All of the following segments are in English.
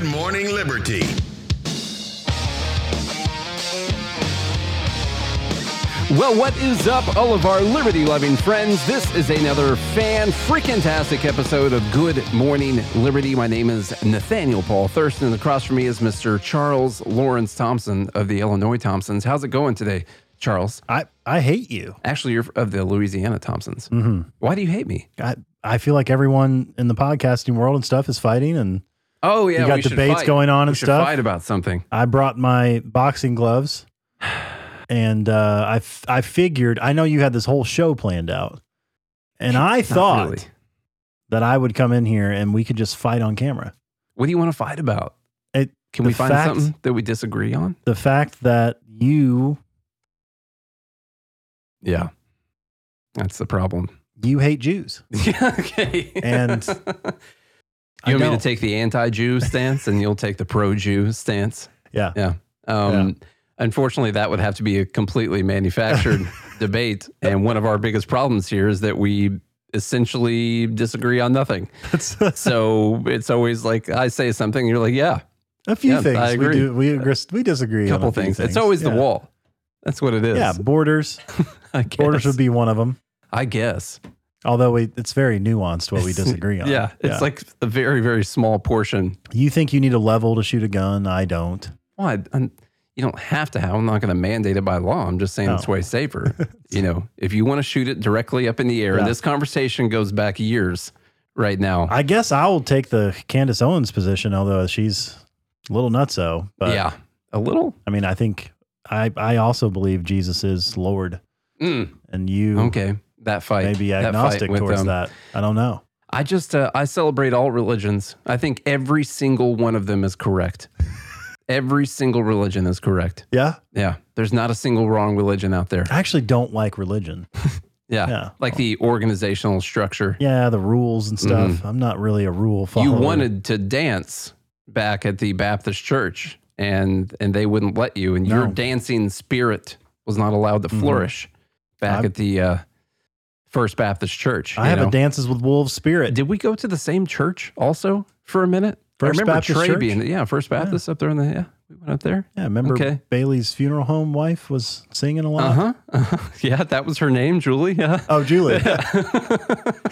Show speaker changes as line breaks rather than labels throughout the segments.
Good Morning Liberty.
Well, what is up, all of our liberty loving friends? This is another fan freaking tastic episode of Good Morning Liberty. My name is Nathaniel Paul Thurston, and across from me is Mr. Charles Lawrence Thompson of the Illinois Thompsons. How's it going today, Charles?
I, I hate you.
Actually, you're of the Louisiana Thompsons. Mm-hmm. Why do you hate me?
I, I feel like everyone in the podcasting world and stuff is fighting, and
Oh, yeah.
You got debates
fight.
going on and stuff?
fight about something.
I brought my boxing gloves, and uh, I f- I figured I know you had this whole show planned out, and I thought
really.
that I would come in here and we could just fight on camera.
What do you want to fight about?
It,
Can we find
fact,
something that we disagree on?
The fact that you
Yeah. That's the problem.
you hate Jews.
Yeah, okay.
And I
you want me to take the anti-Jew stance, and you'll take the pro-Jew stance.
Yeah.
Yeah. Um, Unfortunately, that would have to be a completely manufactured debate, and one of our biggest problems here is that we essentially disagree on nothing. So it's always like I say something, you're like, yeah,
a few
Yeah,
things
I
we do we agree, we disagree
couple
a few
things.
things.
It's always the wall. That's what it is.
Yeah, borders. Borders would be one of them.
I guess.
Although we, it's very nuanced what we disagree on.
Yeah, it's like a very, very small portion.
you think you need a level to shoot a gun. I don't.
Well, I, you don't have to have. I'm not going to mandate it by law. I'm just saying it's way safer. you know, if you want to shoot it directly up in the air,
Yeah.
and this conversation goes back years right now.
I guess I will take the Candace Owens position, although she's a little nutso. But
yeah, a little.
I mean, I think I I also believe Jesus is Lord,
Mm,
and you
okay, that fight.
may be
that fight
agnostic
with,
towards that. I don't know.
I just uh, I celebrate all religions. I think every single one of them is correct. every single religion is correct.
Yeah,
Yeah, there's not a single wrong religion out there.
I actually don't like religion.
Yeah,
Yeah.
like the organizational structure.
Yeah, the rules and stuff. I'm not really a rule follower.
Mm-hmm. you wanted to dance back at the Baptist church and and they wouldn't let you and your dancing spirit was not allowed to
Mhm.
flourish back
I've-
at the uh, First Baptist Church.
I have
know?
a Dances with Wolves spirit.
Did we go to the same church also for a minute?
First
I remember
Baptist
Trey
Church?
being yeah, First Baptist up there in the yeah, we went up there.
yeah, remember
Okay.
Bailey's funeral home wife was singing a lot.
Uh-huh. uh-huh. Yeah, that was her name, Julie. Yeah.
Oh, Julie. Yeah.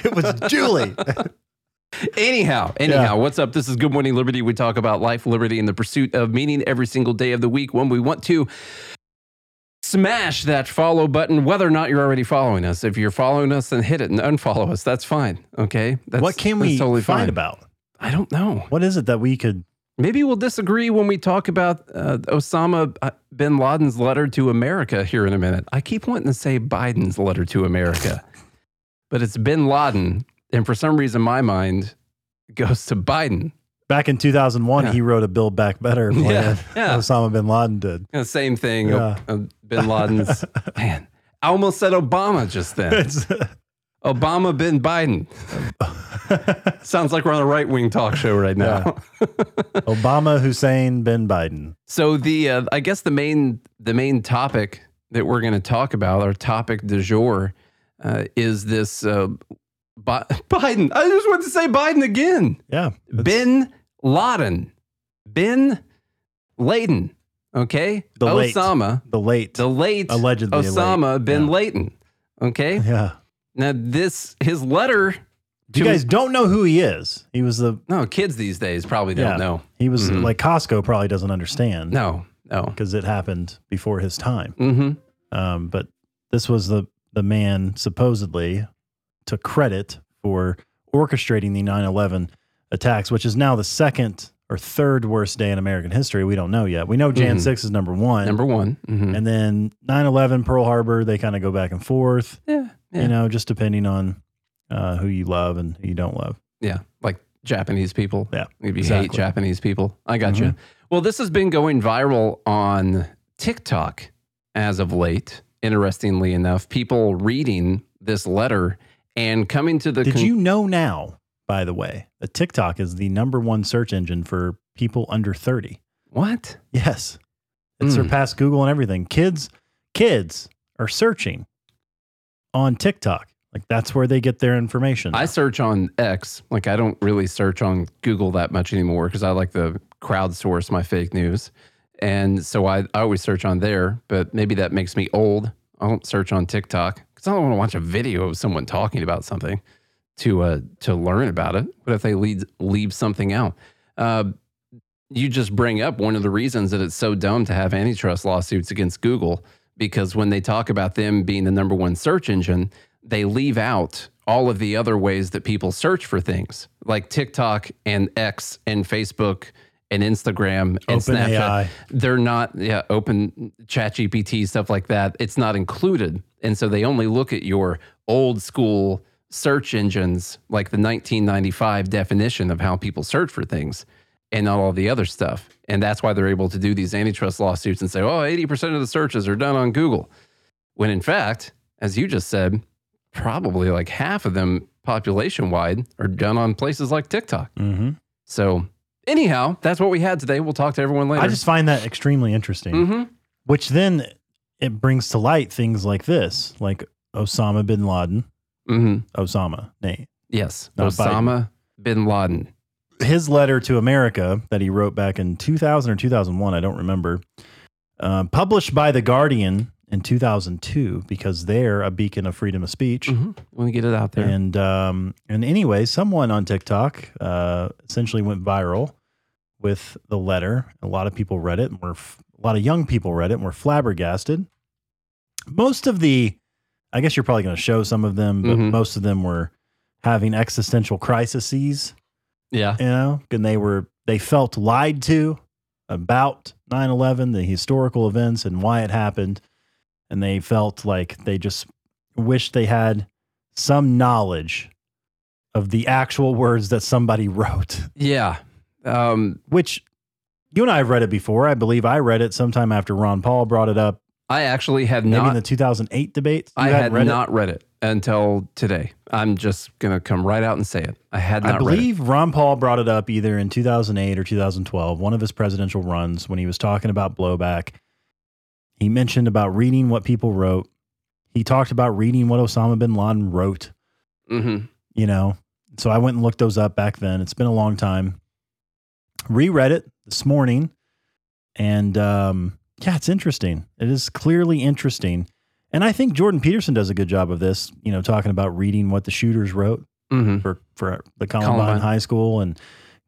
it was Julie.
Anyhow, anyhow, what's up? This is Good Morning Liberty. We talk about life, liberty, and the pursuit of meaning every single day of the week when we want to smash that follow button, whether or not you're already following us. If you're following us, then hit it and unfollow us. That's fine. Okay. That's,
what can we
totally
fight
fine.
about?
I don't know.
What is it that we could?
Maybe we'll disagree when we talk about uh, Osama uh, bin Laden's letter to America here in a minute. I keep wanting to say Biden's letter to America, but it's bin Laden. And for some reason, my mind goes to Biden.
Back in 2001,
Yeah.
he wrote a Build Back Better plan.
Yeah, yeah.
Osama bin Laden did.
Uh, same thing.
Yeah.
uh, bin Laden's. man, I almost said Obama just then. Obama bin Biden. Sounds like we're on a right wing talk show right now.
Obama, Hussein, bin Biden.
So the uh, I guess the main the main topic that we're going to talk about, our topic du jour, uh, is this uh, Bi- Biden. I just want to say Biden again.
Yeah.
Bin Laden, Bin Laden. Okay,
The late.
Osama,
the late.
the late
Allegedly
Osama
late.
bin
Yeah.
Laden. Okay,
yeah.
now this his letter.
You guys don't know who he is. He was the.
no kids these days probably don't
Yeah.
know.
He was
Mhm.
like Costco probably doesn't understand
No, no.
because it happened before his time.
Mm-hmm.
Um, but this was the the man supposedly took credit for orchestrating the 9/11 attacks, which is now the second or third worst day in American history. We don't know yet. We know Jan
Mhm.
6 is number one,
Number one. Mhm.
and then 9/11, Pearl Harbor. They kind of go back and forth.
yeah, yeah.
You know, just depending on uh, who you love and who you don't love.
Yeah, like Japanese people.
Yeah,
If you hate. Japanese people, I got you.
Mhm.
Well, this has been going viral on TikTok as of late. Interestingly enough, people reading this letter and coming to the
Did
con-
you know now, by the way, that TikTok is the number one search engine for people under 30?
what?
Yes. It
Mm.
surpassed Google and everything. Kids, kids are searching on TikTok. Like that's where they get their information.
I search on X. Like I don't really search on Google that much anymore because I like to crowdsource my fake news. And so I, I always search on there, but maybe that makes me old. I don't search on TikTok because I don't want to watch a video of someone talking about something to uh to learn about it. What if they leave leave something out? Uh, you just bring up one of the reasons that it's so dumb to have antitrust lawsuits against Google because when they talk about them being the number one search engine, they leave out all of the other ways that people search for things, like TikTok and X and Facebook and Instagram and
Open
Snapchat.
AI.
They're not, yeah, open chat GPT, stuff like that. It's not included. And so they only look at your old school search engines, like the 1995 definition of how people search for things and not all the other stuff. And that's why they're able to do these antitrust lawsuits and say, oh, 80% of the searches are done on Google. When in fact, as you just said, probably like half of them population wide are done on places like TikTok.
hmm
So, anyhow, that's what we had today. We'll talk to everyone later.
I just find that extremely interesting.
hmm
Which then it brings to light things like this, like Osama bin Laden,
hmm
Osama, nay,
Yes.
Not
Osama bin Laden.
his letter to America that he wrote back in 2000 or 2001, I don't remember, uh, published by The Guardian in 2002 because they're a beacon of freedom of speech.
hmm Want to get it out there.
And um, and anyway, someone on TikTok uh, essentially went viral with the letter. A lot of people read it, and were f- a lot of young people read it, and were flabbergasted. Most of the, I guess you're probably going to show some of them, but
Mhm.
most of them were having existential crises.
yeah.
You know, and they were they felt lied to about 9/11, the historical events, and why it happened, and they felt like they just wished they had some knowledge of the actual words that somebody wrote,
Yeah. Um,
which you and I have read it before. I believe I read it sometime after Ron Paul brought it up,
I actually had
maybe
not.
in the 2008 debate.
I
hadn't read it?
read it until today. I'm just gonna come right out and say it. I had not
I
read it.
believe Ron Paul brought it up either in 2008 or 2012, one of his presidential runs when he was talking about blowback. He mentioned about reading what people wrote. He talked about reading what Osama bin Laden wrote,
hmm
you know. So I went and looked those up back then. It's been a long time. Reread it this morning. And um, yeah, it's interesting. It is clearly interesting. And I think Jordan Peterson does a good job of this, you know, talking about reading what the shooters wrote
hmm
for for the Columbine,
Columbine.
High School and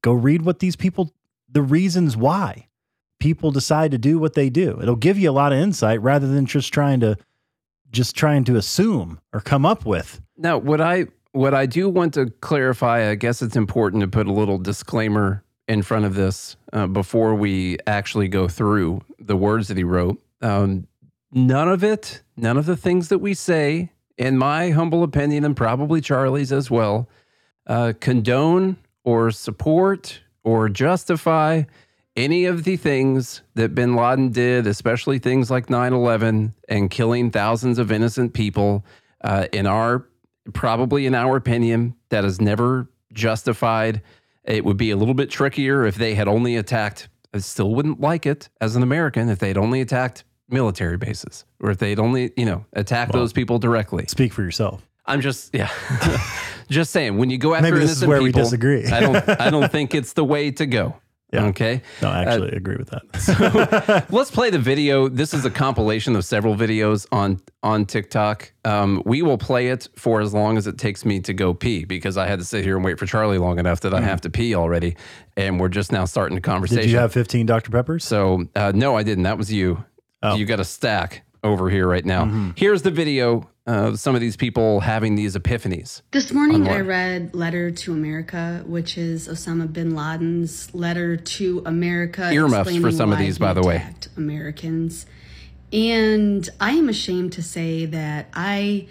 go read what these people the reasons why people decide to do what they do. It'll give you a lot of insight rather than just trying to just trying to assume or come up with.
Now, what I what I do want to clarify, I guess it's important to put a little disclaimer in front of this uh, before we actually go through the words that he wrote. Um, none of it, none of the things that we say, in my humble opinion, and probably Charlie's as well, uh, condone or support or justify any of the things that bin Laden did, especially things like 9 11 and killing thousands of innocent people. Uh, in our, probably in our opinion, that is never justified. It would be a little bit trickier if they had only attacked, I still wouldn't like it as an American if they'd only attacked military bases or if they'd only, you know, attacked
Well,
those people directly.
Speak for yourself.
I'm just yeah, just saying when you go after
Maybe this is
innocent
where we disagree.
I don't I don't think it's the way to go.
Yeah.
Okay,
No, I actually agree with that.
so let's play the video. This is a compilation of several videos on on TikTok. Um, we will play it for as long as it takes me to go pee because I had to sit here and wait for Charlie long enough that I have to pee already, and we're just now starting the conversation.
Mm. Did you have 15 Dr. Peppers?
So uh, no, I didn't. That was you.
Oh.
You got a stack over here right now.
Mm-hmm.
Here's the video of some of these people having these epiphanies.
This morning I read Letter to America, which is Osama bin Laden's letter to America.
Earmuffs for
explaining
some of these, by the way.
attacked Americans. And I am ashamed to say that I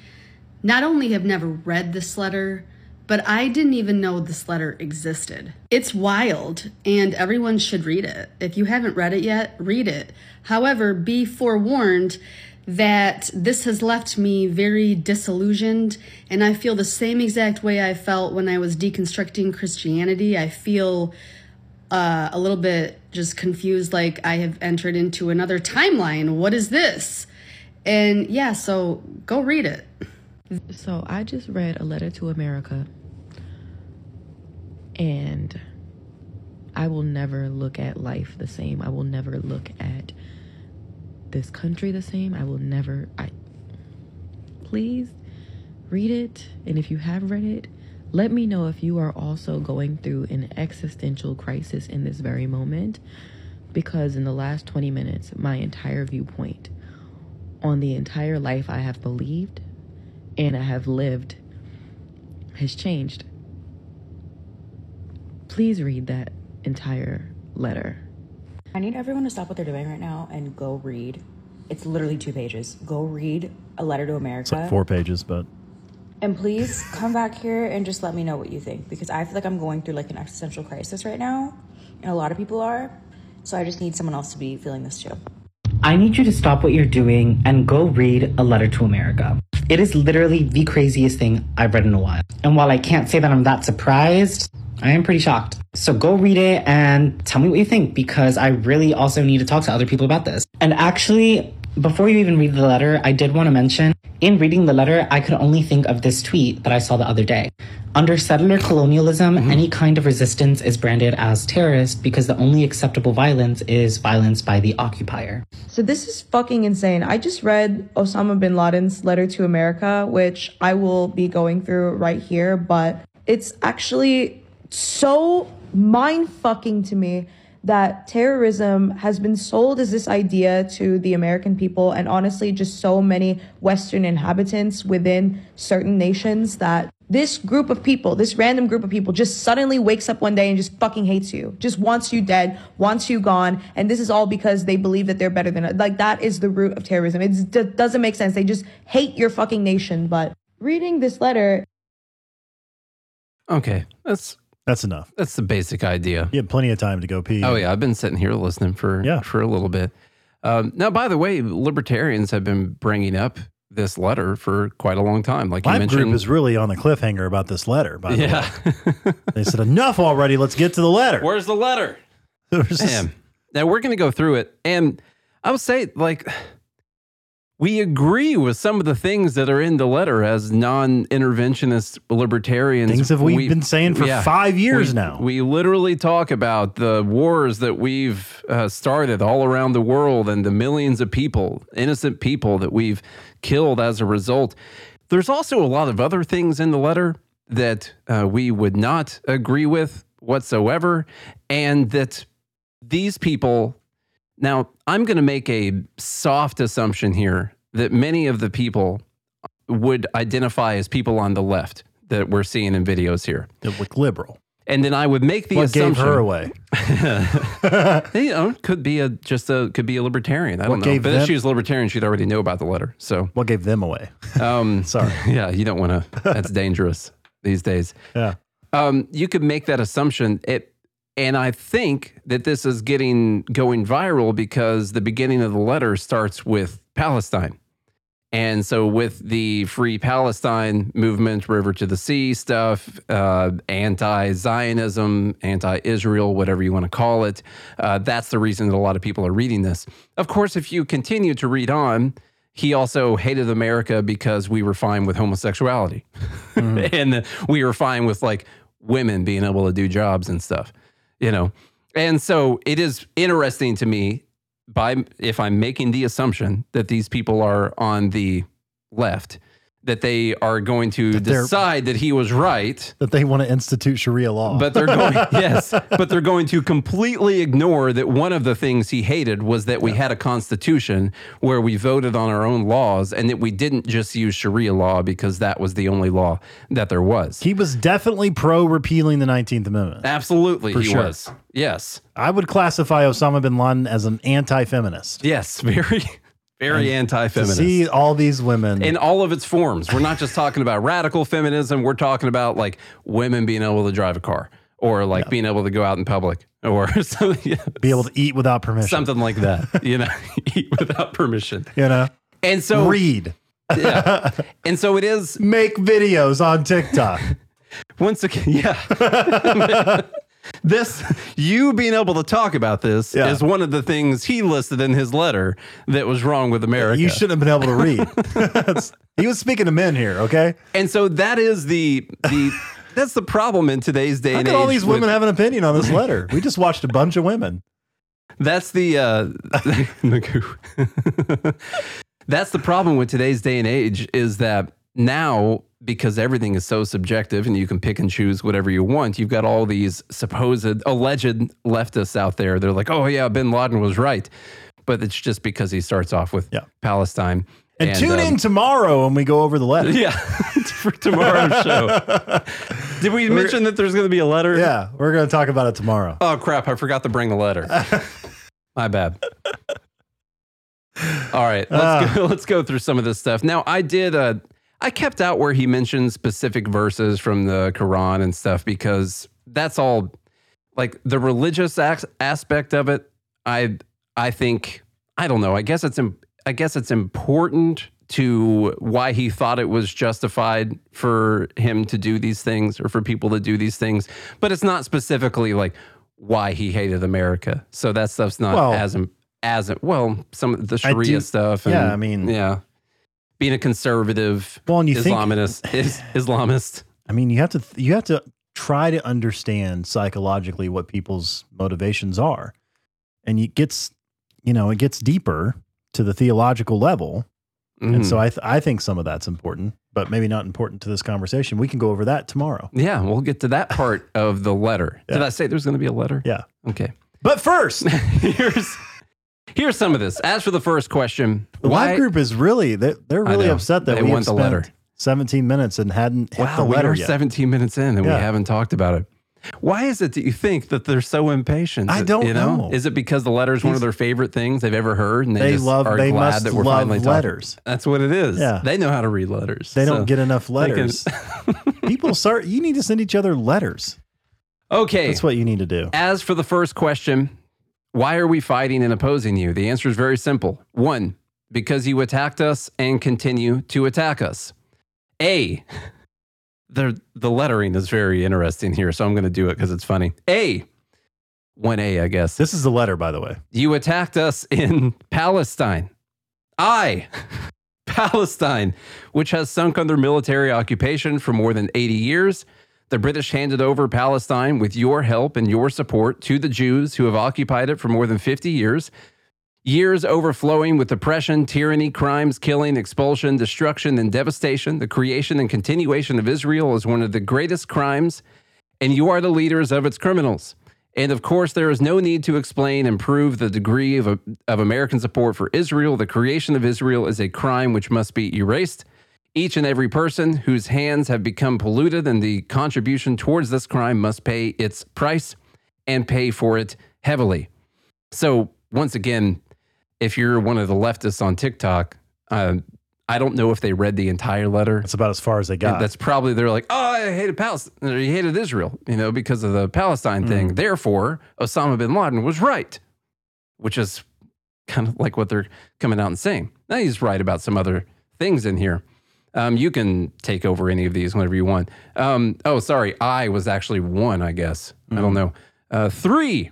not only have never read this letter, but I didn't even know this letter existed. It's wild, and everyone should read it. If you haven't read it yet, read it. However, be forewarned that this has left me very disillusioned, and I feel the same exact way I felt when I was deconstructing Christianity. I feel uh, a little bit just confused, like I have entered into another timeline. What is this? And yeah, so go read it.
So I just read A Letter to America, and I will never look at life the same. I will never look at this country the same. I will never. I please read it, and if you have read it, let me know if you are also going through an existential crisis in this very moment. Because in the last 20 minutes, my entire viewpoint on the entire life I have believed and I have lived has changed. Please read that entire letter.
I need everyone to stop what they're doing right now and go read. It's literally two pages. Go read A Letter to America.
It's like four pages, but
And please come back here and just let me know what you think because I feel like I'm going through like an existential crisis right now, and a lot of people are. So I just need someone else to be feeling this too.
I need you to stop what you're doing and go read A Letter to America. It is literally the craziest thing I've read in a while. And while I can't say that I'm that surprised, I am pretty shocked. So go read it and tell me what you think because I really also need to talk to other people about this. And actually, before you even read the letter, I did want to mention in reading the letter, I could only think of this tweet that I saw the other day. Under settler colonialism, mm-hmm. any kind of resistance is branded as terrorist because the only acceptable violence is violence by the occupier.
So this is fucking insane. I just read Osama bin Laden's letter to America, which I will be going through right here, but it's actually so mind fucking to me that terrorism has been sold as this idea to the American people and honestly just so many Western inhabitants within certain nations that this group of people, this random group of people, just suddenly wakes up one day and just fucking hates you, just wants you dead, wants you gone, and this is all because they believe that they're better than us. like that is the root of terrorism. It doesn't make sense. They just hate your fucking nation. But reading this letter,
Okay, that's
that's enough.
that's the basic idea.
You had plenty of time to go pee.
Oh yeah, I've been sitting here listening for
Yeah.
for a little bit. Um, now, by the way, libertarians have been bringing up this letter for quite a long time. Like you
My
mentioned,
group is really on the cliffhanger about this letter. By the
yeah.
way, they said enough already. Let's get to the letter.
Where's the letter?
There was this-
Man. Now we're going to go through it, and I would say like we agree with some of the things that are in the letter as non-interventionist libertarians.
Things that we've
We-
been saying for
yeah.
five years
We-
now.
We literally talk about the wars that we've uh, started all around the world and the millions of people, innocent people that we've killed as a result. There's also a lot of other things in the letter that uh, we would not agree with whatsoever, and that these people. Now, I'm going to make a soft assumption here that many of the people would identify as people on the left that we're seeing in videos here.
It looked liberal.
And then I would make the assumption.
what gave her away?
you know, could be a just a could be a libertarian. I
What
don't know.
gave
But
them-
if she was libertarian, she'd already know about the letter. So,
What gave them away?
um,
Sorry.
yeah, you don't want to. That's dangerous these days.
Yeah.
Um, you could make that assumption. It, and I think that this is getting going viral because the beginning of the letter starts with Palestine. And so, with the Free Palestine movement, River to the Sea stuff, uh, anti Zionism, anti Israel, whatever you want to call it, uh, that's the reason that a lot of people are reading this. Of course, if you continue to read on, he also hated America because we were fine with homosexuality and we were fine with like women being able to do jobs and stuff, you know? And so, it is interesting to me by if I'm making the assumption that these people are on the left, that they are going to
That
decide that he was right,
That they want to institute Sharia law.
but they're going yes, but they're going to completely ignore that one of the things he hated was that we had a constitution where we voted on our own laws and that we didn't just use Sharia law because that was the only law that there was.
he was definitely pro repealing the 19th Amendment.
Absolutely,
For
he
sure.
was. Yes,
I would classify Osama bin Laden as an anti feminist.
yes, very, very anti-feminist.
see all these women.
in all of its forms. We're not just talking about radical feminism. We're talking about like women being able to drive a car or like being able to go out in public or something,
be able to eat without permission.
something like that, you know, eat without permission.
you know,
And so,
read,
yeah. and so it is
make videos on TikTok.
once again, yeah. This you being able to talk about this
Yeah.
is one of the things he listed in his letter that was wrong with America.
You shouldn't have been able to read. He was speaking to men here, okay?
and so that is the the that's the problem in today's day
How
and age.
all these
with-
women have an opinion on this letter? We just watched a bunch of women.
That's the uh, That's the problem with today's day and age is that now because everything is so subjective and you can pick and choose whatever you want, you've got all these supposed alleged leftists out there. They're like, "Oh yeah, Bin Laden was right," but it's just because he starts off with
Yeah.
Palestine.
And, tune
um,
in tomorrow when we go over the letter.
yeah, for tomorrow's show. Did we mention that there's going to be a letter?
Yeah, we're going to talk about it tomorrow.
Oh crap! I forgot to bring the letter. My bad. All right, let's
Ah.
go. Let's go through some of this stuff. Now, I did. Uh, I kept out where he mentioned specific verses from the Quran and stuff because that's all like the religious ac- aspect of it. I I think I don't know. I guess it's im- I guess it's important to why he thought it was justified for him to do these things or for people to do these things, but it's not specifically like why he hated America. So that stuff's not
Well-
as as well some of the
I do-
Sharia stuff. And,
yeah, I mean-
yeah, being a conservative
Well, and you think,
Islamist is Islamist.
I mean, you have to you have to try to understand psychologically what people's motivations are, and it gets you know it gets deeper to the theological level, and
Mhm.
so I th- I think some of that's important, but maybe not important to this conversation. We can go over that tomorrow.
yeah, we'll get to that part of the letter. Did I say there's going to be a letter?
Yeah,
Okay.
but first,
here's here's some of this. As for the first question,
the
why
live group is really they're, they're
I
really
know.
upset that
They
we
want
have
the
spent
letter.
17 minutes and hadn't hit
wow,
the
we
letter
are
yet.
17 minutes in and
Yeah.
we haven't talked about it. Why is it that you think that they're so impatient?
I don't
you know? Is it because the letter is one of their favorite things they've ever heard, and they,
They
just
love-
are
they
glad
must
that we're
love
finally talking?
letters.
That's what it is.
Yeah.
they know how to read letters.
They
So-
don't get enough
can-
letters. People start. You need to send each other letters.
Okay,
That's what you need to do.
As for the first question, why are we fighting and opposing you? The answer is very simple. One, because you attacked us and continue to attack us. A, the, the lettering is very interesting here, so I'm going to do it because it's funny. A, 1A, I guess.
This is the letter, by the way.
You attacked us in Palestine. I, Palestine, which has sunk under military occupation for more than 80 years. The British handed over Palestine with your help and your support to the Jews who have occupied it for more than 50 years. Years overflowing with oppression, tyranny, crimes, killing, expulsion, destruction, and devastation. The creation and continuation of Israel is one of the greatest crimes, and you are the leaders of its criminals. And of course, there is no need to explain and prove the degree of, of American support for Israel. The creation of Israel is a crime which must be erased. Each and every person whose hands have become polluted and the contribution towards this crime must pay its price and pay for it heavily. So, once again, if you're one of the leftists on TikTok, uh, I don't know if they read the entire letter.
That's about as far as they got.
That's probably they're like, oh, I hated Palestine, or he hated Israel, you know, because of the Palestine thing. Therefore, Osama bin Laden was right, which is kind of like what they're coming out and saying. Now he's right about some other things in here. Um, you can take over any of these whenever you want. Um, oh, sorry, I was actually one, I guess. I don't know. Uh, three.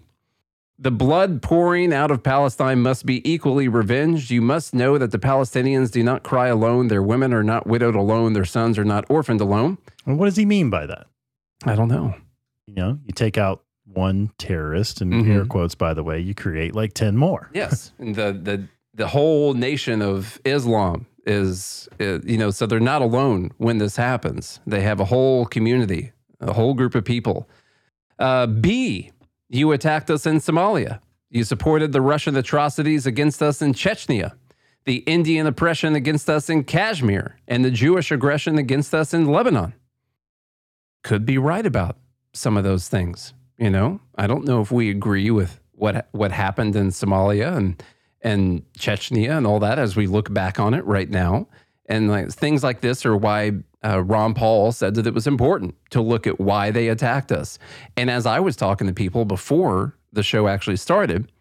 The blood pouring out of Palestine must be equally revenged. You must know that the Palestinians do not cry alone. Their women are not widowed alone. Their sons are not orphaned alone.
and what does he mean by that?
I don't know.
You know, you take out one terrorist, and
Mhm.
air quotes, by the way, you create like 10 more.
Yes, and the the the whole nation of Islam is, uh, you know, so they're not alone when this happens. They have a whole community, a whole group of people. Uh, B, you attacked us in Somalia. You supported the Russian atrocities against us in Chechnya, the Indian oppression against us in Kashmir, and the Jewish aggression against us in Lebanon. Could be right about some of those things. You know, I don't know if we agree with what what happened in Somalia and and Chechnya and all that as we look back on it right now. And like things like this are why uh, Ron Paul said that it was important to look at why they attacked us. And as I was talking to people before the show actually started,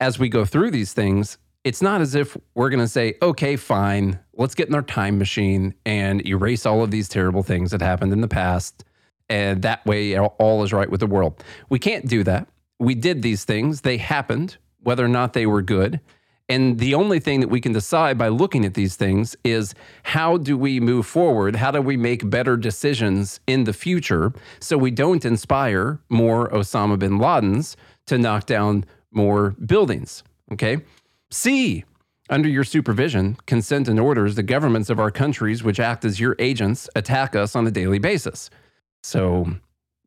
as we go through these things, it's not as if we're going to say, okay, fine, let's get in our time machine and erase all of these terrible things that happened in the past and that way all is right with the world. We can't do that. We did these things, they happened, whether or not they were good. And the only thing that we can decide by looking at these things is how do we move forward? How do we make better decisions in the future so we don't inspire more Osama bin Ladens to knock down more buildings? Okay. C, under your supervision, consent and orders, the governments of our countries, which act as your agents, attack us on a daily basis. So,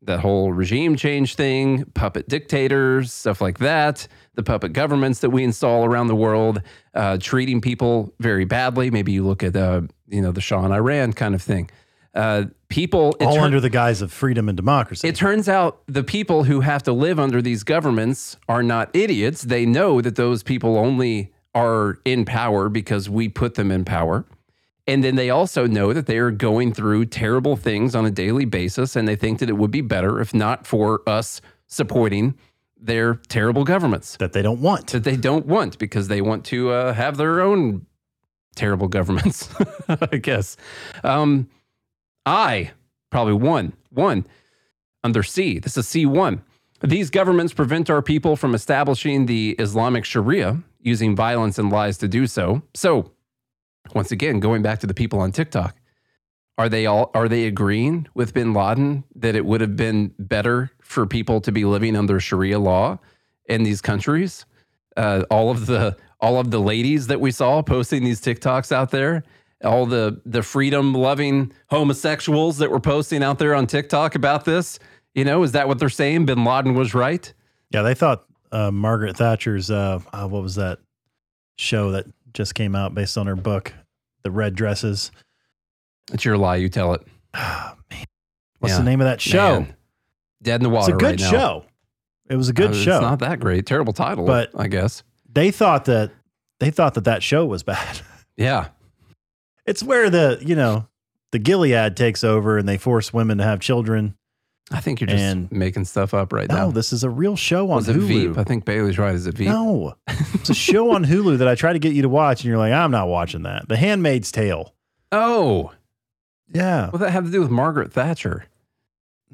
the whole regime change thing, puppet dictators, stuff like that, the puppet governments that we install around the world, uh, treating people very badly. Maybe you look at, uh, you know, the Shah in Iran kind of thing. Uh, people
all tur- under the guise of freedom and democracy.
It turns out the people who have to live under these governments are not idiots. They know that those people only are in power because we put them in power. And then they also know that they are going through terrible things on a daily basis. And they think that it would be better if not for us supporting their terrible governments
that they don't want.
That they don't want because they want to uh, have their own terrible governments, I guess. Um, I, probably one, one under C. This is C1. These governments prevent our people from establishing the Islamic Sharia using violence and lies to do so. So, once again, going back to the people on TikTok, are they all are they agreeing with bin Laden that it would have been better for people to be living under Sharia law in these countries? Uh, all of the all of the ladies that we saw posting these TikToks out there, all the the freedom loving homosexuals that were posting out there on TikTok about this, you know, is that what they're saying? Bin Laden was right.
Yeah, they thought uh, Margaret Thatcher's uh, uh, what was that show that just came out based on her book, The Red Dresses.
It's your lie. You tell it.
Oh, man. What's yeah. the name of that show? Man.
Dead in the water.
It's a good
right
show. It was a good
uh,
show.
It's not that great. Terrible title, but I guess
they thought that they thought that that show was bad.
Yeah,
it's where the you know the Gilead takes over and they force women to have children.
I think you're just and making stuff up right
no,
now.
No, this is a real show on
Was
Hulu.
It Veep? I think Bailey's right. Is it Veep?
No, it's a show on Hulu that I try to get you to watch, and you're like, I'm not watching that. The Handmaid's Tale.
Oh,
yeah.
What that have to do with Margaret Thatcher?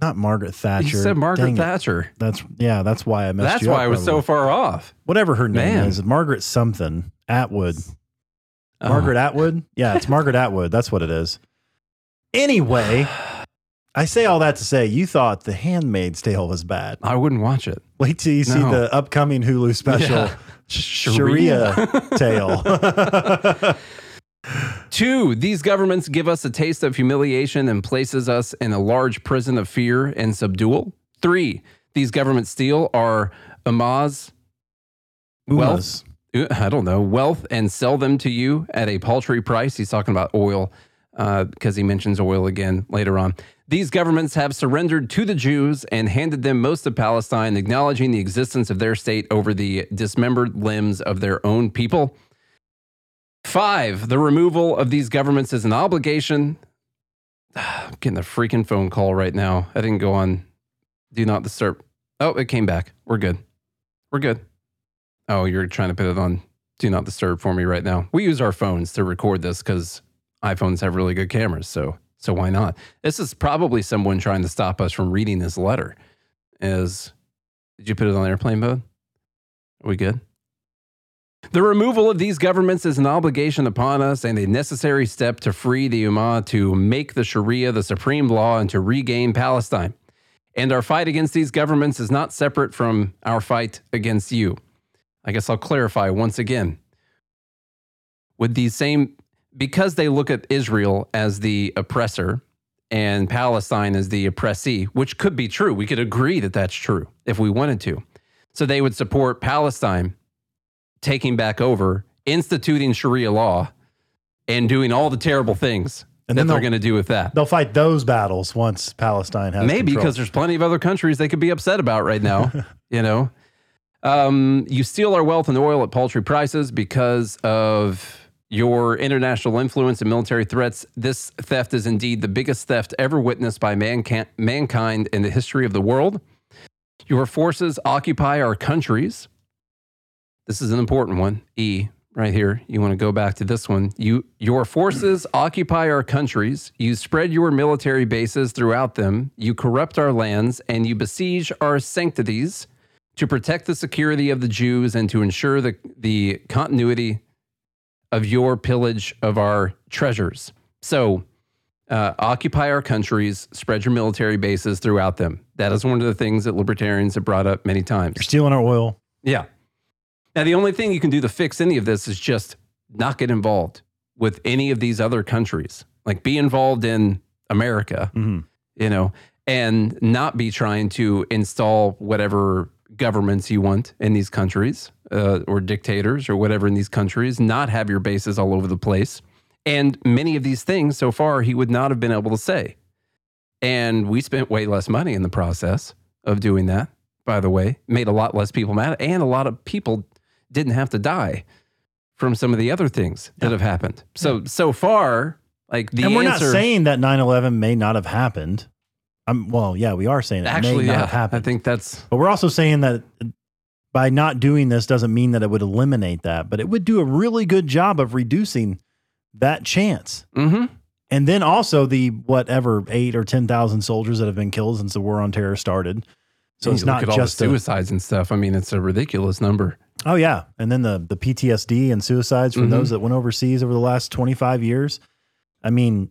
Not Margaret Thatcher.
You said Margaret Dang Thatcher.
It. That's yeah. That's why I messed
That's why
up,
I was so far off.
Whatever her name Man. is, Margaret something Atwood. Oh. Margaret Atwood. Yeah, it's Margaret Atwood. That's what it is. Anyway. I say all that to say you thought The Handmaid's Tale was bad.
I wouldn't watch it.
Wait till you no. see the upcoming Hulu special yeah. Sharia, Tale.
Two, these governments give us a taste of humiliation and places us in a large prison of fear and subdual. Three, these governments steal our Amaz wealth. I don't know, wealth and sell them to you at a paltry price. He's talking about oil because uh, he mentions oil again later on. These governments have surrendered to the Jews and handed them most of Palestine, acknowledging the existence of their state over the dismembered limbs of their own people. Five, the removal of these governments is an obligation. I'm getting a freaking phone call right now. I didn't go on do not disturb. Oh, it came back. We're good. We're good. Oh, you're trying to put it on do not disturb for me right now. We use our phones to record this because iPhones have really good cameras. So so why not? This is probably someone trying to stop us from reading this letter. Is did you put it on airplane mode? Are we good? The removal of these governments is an obligation upon us and a necessary step to free the Ummah to make the Sharia the supreme law and to regain Palestine. And our fight against these governments is not separate from our fight against you. I guess I'll clarify once again. With these same because they look at Israel as the oppressor and Palestine as the oppressee, which could be true. We could agree that that's true if we wanted to. So they would support Palestine taking back over, instituting Sharia law, and doing all the terrible things and that they're going to do with that.
They'll fight those battles once Palestine has
maybe because there's plenty of other countries they could be upset about right now. you know, um, you steal our wealth and oil at paltry prices because of your international influence and military threats, this theft is indeed the biggest theft ever witnessed by manca- mankind in the history of the world. Your forces occupy our countries. This is an important one. E. right here. You want to go back to this one. You your forces occupy our countries. You spread your military bases throughout them. You corrupt our lands and you besiege our sanctities to protect the security of the Jews and to ensure the the continuity of your pillage of our treasures. So, uh, occupy our countries, spread your military bases throughout them. That is one of the things that libertarians have brought up many times.
You're stealing our oil.
Yeah. Now, the only thing you can do to fix any of this is just not get involved with any of these other countries. Like, be involved in America,
Mhm.
you know, and not be trying to install whatever governments you want in these countries uh, or dictators or whatever in these countries, not have your bases all over the place. And many of these things so far he would not have been able to say. And we spent way less money in the process of doing that, by the way, made a lot less people mad. And a lot of people didn't have to die from some of the other things that have happened. So, so far, like the
and we're
answer,
not saying that 9-11 may not have happened. Um, well, yeah, we are saying it
actually,
may not
yeah,
have happened.
I think that's
But we're also saying that by not doing this doesn't mean that it would eliminate that, but it would do a really good job of reducing that chance.
hmm
And then also the whatever eight or ten thousand soldiers that have been killed since the war on terror started. So
And
it's not
look at
just
all
a,
the suicides and stuff. I mean, it's a ridiculous number.
oh yeah, and then the the PTSD and suicides from
Mhm.
those that went overseas over the last twenty five years. I mean,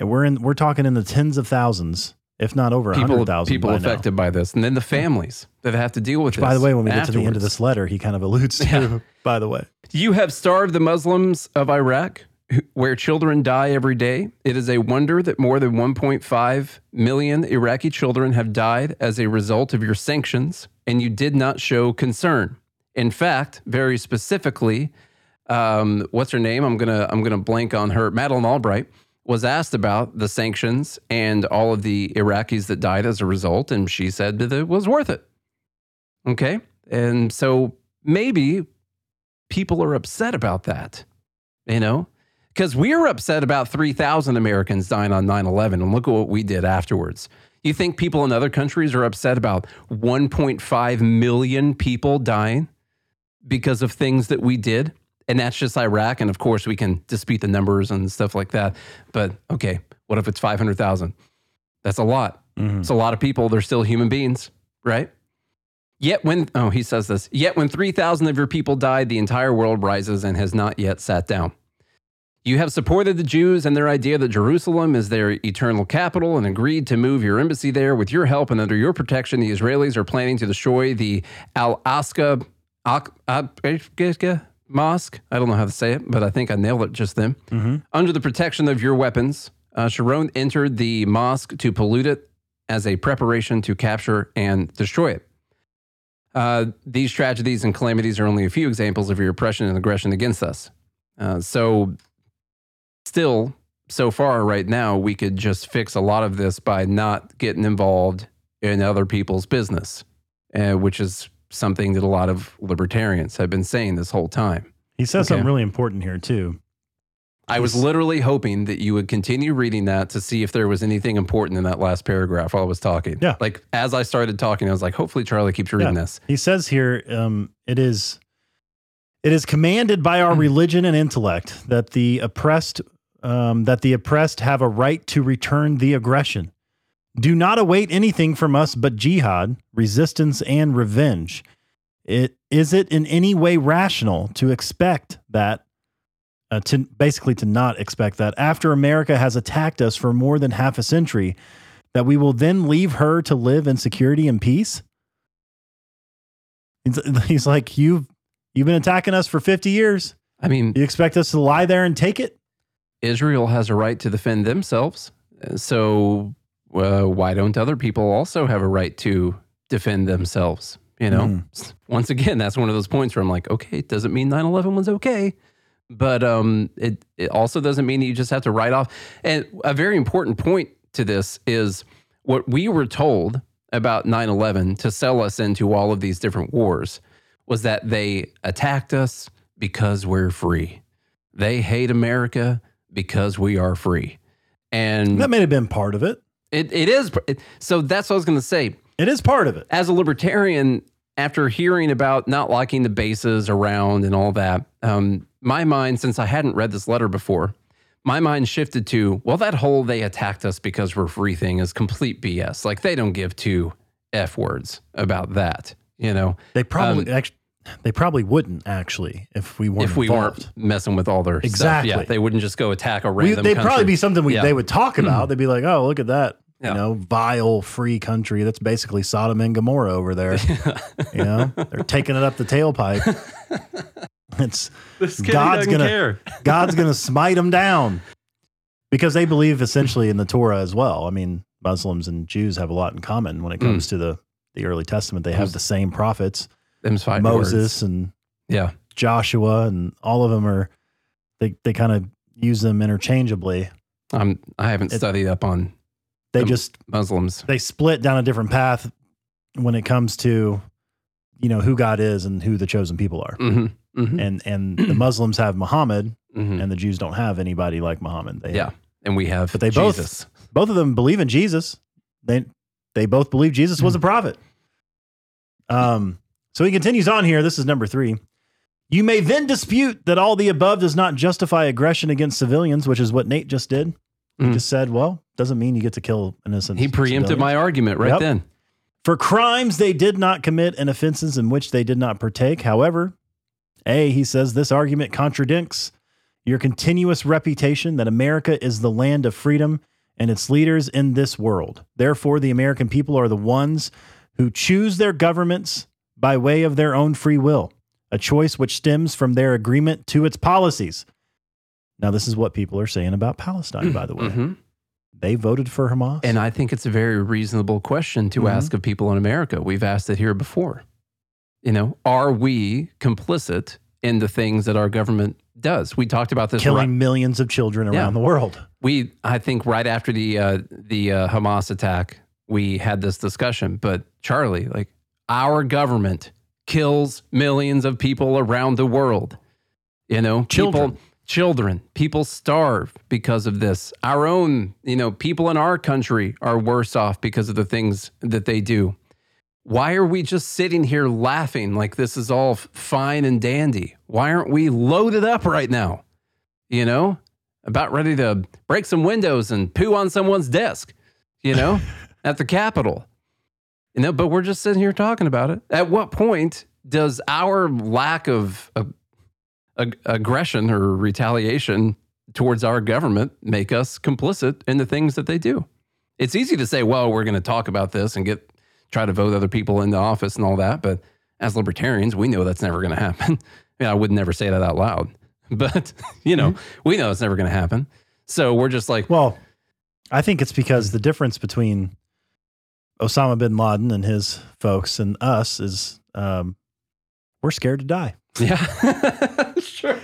we're in we're talking in the tens of thousands, if not over a
People,
hundred thousand.
people
by now.
affected by this, and then the families that have to deal with
Which, by the way, when we get to the end of this letter, he kind of alludes to.
Yeah.
By the way,
You have starved the Muslims of Iraq, where children die every day. It is a wonder that more than 1.5 million Iraqi children have died as a result of your sanctions, and you did not show concern. In fact, very specifically, um, what's her name? I'm gonna I'm gonna blank on her. Madeleine Albright was asked about the sanctions and all of the Iraqis that died as a result, and she said that it was worth it. Okay, and so maybe people are upset about that, you know? Because we were upset about 3,000 Americans dying on 9 11, and look at what we did afterwards. You think people in other countries are upset about 1.5 million people dying because of things that we did? And that's just Iraq. And of course, we can dispute the numbers and stuff like that. But okay, what if it's 500,000? That's a lot.
Mhm.
It's a lot of people. They're still human beings, right? Yet when, oh, he says this, yet when 3,000 of your people died, the entire world rises and has not yet sat down. You have supported the Jews and their idea that Jerusalem is their eternal capital and agreed to move your embassy there. With your help and under your protection, the Israelis are planning to destroy the Al Aqsa Mosque. I don't know how to say it, but I think I nailed it just then. Under the protection of your weapons, uh, Sharon entered the mosque to pollute it as a preparation to capture and destroy it. Uh, these tragedies and calamities are only a few examples of your oppression and aggression against us. Uh, so, still, so far right now, we could just fix a lot of this by not getting involved in other people's business, uh, which is something that a lot of libertarians have been saying this whole time.
he says
Okay.
something really important here too.
I was literally hoping that you would continue reading that to see if there was anything important in that last paragraph while I was talking.
Yeah.
Like as I started talking, I was like, hopefully Charlie keeps reading
Yeah.
this.
He says here, um, it is it is commanded by our religion and intellect that the oppressed um, that the oppressed have a right to return the aggression. Do not await anything from us but jihad, resistance, and revenge. It is it in any way rational to expect that uh, to basically to not expect that after America has attacked us for more than half a century, that we will then leave her to live in security and peace? He's, like, you've you've been attacking us for 50 years.
I mean,
You expect us to lie there and take it?
Israel has a right to defend themselves. So uh, why don't other people also have a right to defend themselves? You know,
Mhm.
once again, that's one of those points where I'm like, okay, it doesn't mean 9 11 was okay. But um, it, it also doesn't mean that you just have to write off. And a very important point to this is what we were told about 9 11 to sell us into all of these different wars was that they attacked us because we're free. They hate America because we are free. And
That may have been part of it.
It, it is. it- so that's what I was going to say.
It is part of it.
As a libertarian, after hearing about not liking the bases around and all that, um, my mind, since I hadn't read this letter before, my mind shifted to, well, that whole they attacked us because we're free thing is complete BS. Like they don't give two F words about that, you know?
They probably
Um,
actually they probably wouldn't actually if we weren't
if we
involved.
weren't messing with all their
Exactly.
stuff. Yeah, they wouldn't just go attack a
We,
random
they'd probably be something we,
Yeah.
they would talk about. They'd be like, "Oh, look at that,
Yeah.
you know, vile free country that's basically Sodom and Gomorrah over there." you know, they're taking it up the tailpipe. it's
This
God's gonna
care.
God's gonna smite them down because they believe essentially in the Torah as well. I mean, Muslims and Jews have a lot in common when it
Mm.
comes to the the early Testament. They have the same prophets,
Them's fighting
Moses
words.
and
Yeah.
Joshua, and all of them are they they kind of use them interchangeably.
I'm, I haven't
It-
studied up on
They
Um,
just
Muslims.
they split down a different path when it comes to you know who God is and who the chosen people are.
hmm hmm
And and the Muslims have Muhammad
hmm
and the Jews don't have anybody like Muhammad. They
Yeah. And we have
But they both- both of them believe in Jesus. They they both believe Jesus was a prophet. Um so he continues on here. This is number 3. You may then dispute that all the above does not justify aggression against civilians, which is what Nate just did. He
Mm.
just said, well, doesn't mean you get to kill innocent
He preempted
civilians.
my argument right
Yep.
then.
for crimes they did not commit and offenses in which they did not partake. However, A, he says this argument contradicts your continuous reputation that America is the land of freedom and its leaders in this world. Therefore, the American people are the ones who choose their governments by way of their own free will, a choice which stems from their agreement to its policies. Now, this is what people are saying about Palestine, by the way.
Mhm.
They voted for Hamas.
And I think it's a very reasonable question to
Mhm.
ask of people in America. We've asked it here before. You know, are we complicit in the things that our government does? We talked about this
killing
right-
millions of children
Yeah.
around the world.
we I think right after the uh, the uh, Hamas attack, we had this discussion. But Charlie, like our government kills millions of people around the world. You know,
Children.
people, children, people starve because of this. Our own, you know, people in our country are worse off because of the things that they do. Why are we just sitting here laughing like this is all fine and dandy? Why aren't we loaded up right now? You know, about ready to break some windows and poo on someone's desk, you know, at the Capitol. Know, but we're just sitting here talking about it. At what point does our lack of uh, ag- aggression or retaliation towards our government make us complicit in the things that they do? It's easy to say, well, we're going to talk about this and get try to vote other people into office and all that, but as libertarians, we know that's never going to happen. yeah, I would never say that out loud, but you know, we know it's never going to happen. So we're just like,
Well, I think it's because the difference between Osama bin Laden and his folks and us is um, we're scared to die.
yeah, sure.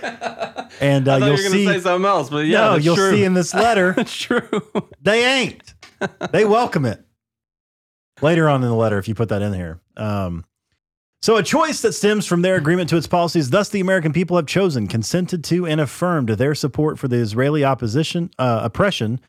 And uh,
I
you'll
you were going
see,
to say something else, but yeah,
no,
that's
you'll
true.
see in this letter,
That's true.
they ain't. They welcome it. Later on in the letter, if you put that in here. Um, so, a choice that stems from their agreement to its policies, thus, the American people have chosen, consented to, and affirmed their support for the Israeli opposition, uh, oppression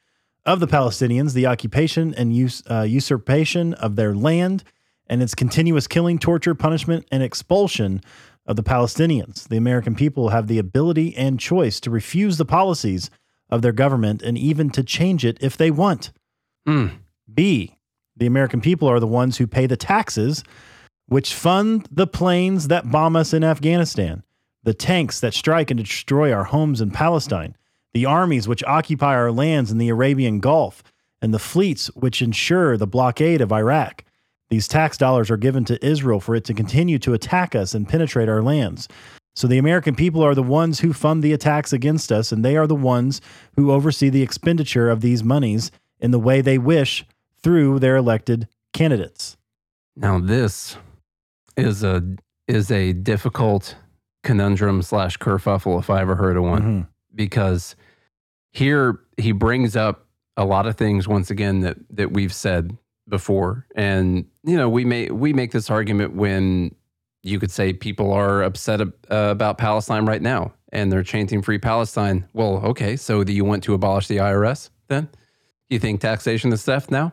of the Palestinians, the occupation and us- uh, usurpation of their land, and its continuous killing, torture, punishment, and expulsion of the Palestinians. The American people have the ability and choice to refuse the policies of their government and even to change it if they want.
Mm.
B, the American people are the ones who pay the taxes which fund the planes that bomb us in Afghanistan, the tanks that strike and destroy our homes in Palestine, the armies which occupy our lands in the Arabian Gulf, and the fleets which ensure the blockade of Iraq. These tax dollars are given to Israel for it to continue to attack us and penetrate our lands. So the American people are the ones who fund the attacks against us, and they are the ones who oversee the expenditure of these monies in the way they wish through their elected candidates.
Now this is a is a difficult conundrum slash kerfuffle if I ever heard of one.
Mhm.
because here he brings up a lot of things once again that that we've said before and you know we may we make this argument when you could say people are upset uh, about Palestine right now and they're chanting free Palestine well okay so do you want to abolish the IRS then you think taxation is theft now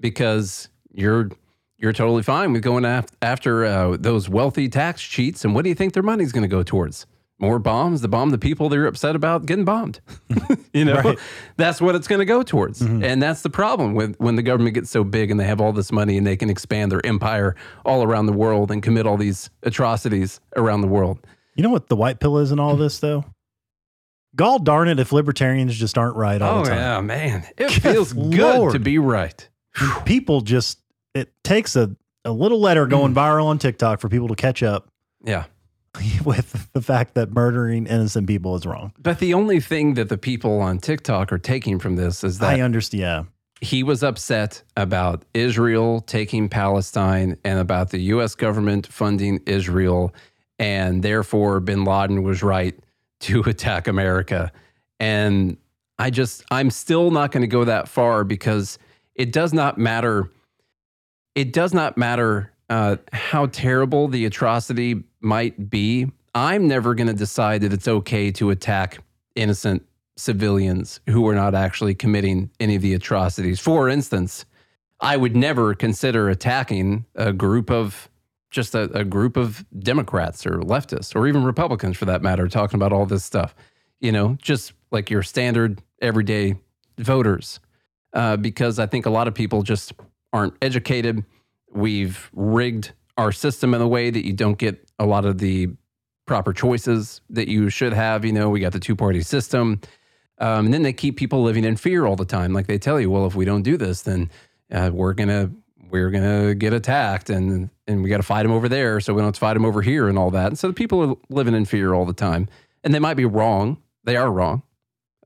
because you're you're totally fine with going af- after uh, those wealthy tax cheats. And what do you think their money's going to go towards? More bombs to bomb the people they're upset about getting bombed. you know,
Right.
that's what it's going to go towards. And that's the problem with when the government gets so big and they have all this money and they can expand their empire all around the world and commit all these atrocities around the world.
You know what the white pill is in all this, though? Gall darn it if libertarians just aren't right all
Oh,
the time.
yeah, man. It feels good to be right.
People just, it takes a, a little letter
Mm.
going viral on TikTok for people to catch up
Yeah.
with the fact that murdering innocent people is wrong.
But the only thing that the people on TikTok are taking from this is that
I understand. Yeah.
he was upset about Israel taking Palestine and about the US government funding Israel. And therefore, bin Laden was right to attack America. And I just, I'm still not going to go that far because it does not matter. It does not matter uh, how terrible the atrocity might be. I'm never going to decide that it's okay to attack innocent civilians who are not actually committing any of the atrocities. For instance, I would never consider attacking a group of just a, a group of Democrats or leftists or even Republicans for that matter talking about all this stuff. You know, just like your standard everyday voters. Uh, because I think a lot of people just aren't educated. We've rigged our system in a way that you don't get a lot of the proper choices that you should have. You know, we got the two party system. Um, and then they keep people living in fear all the time. Like they tell you, well, if we don't do this, then uh, we're gonna we're gonna get attacked, and and we got to fight them over there, so we don't fight them over here, and all that. And so the people are living in fear all the time, and they might be wrong. They are wrong,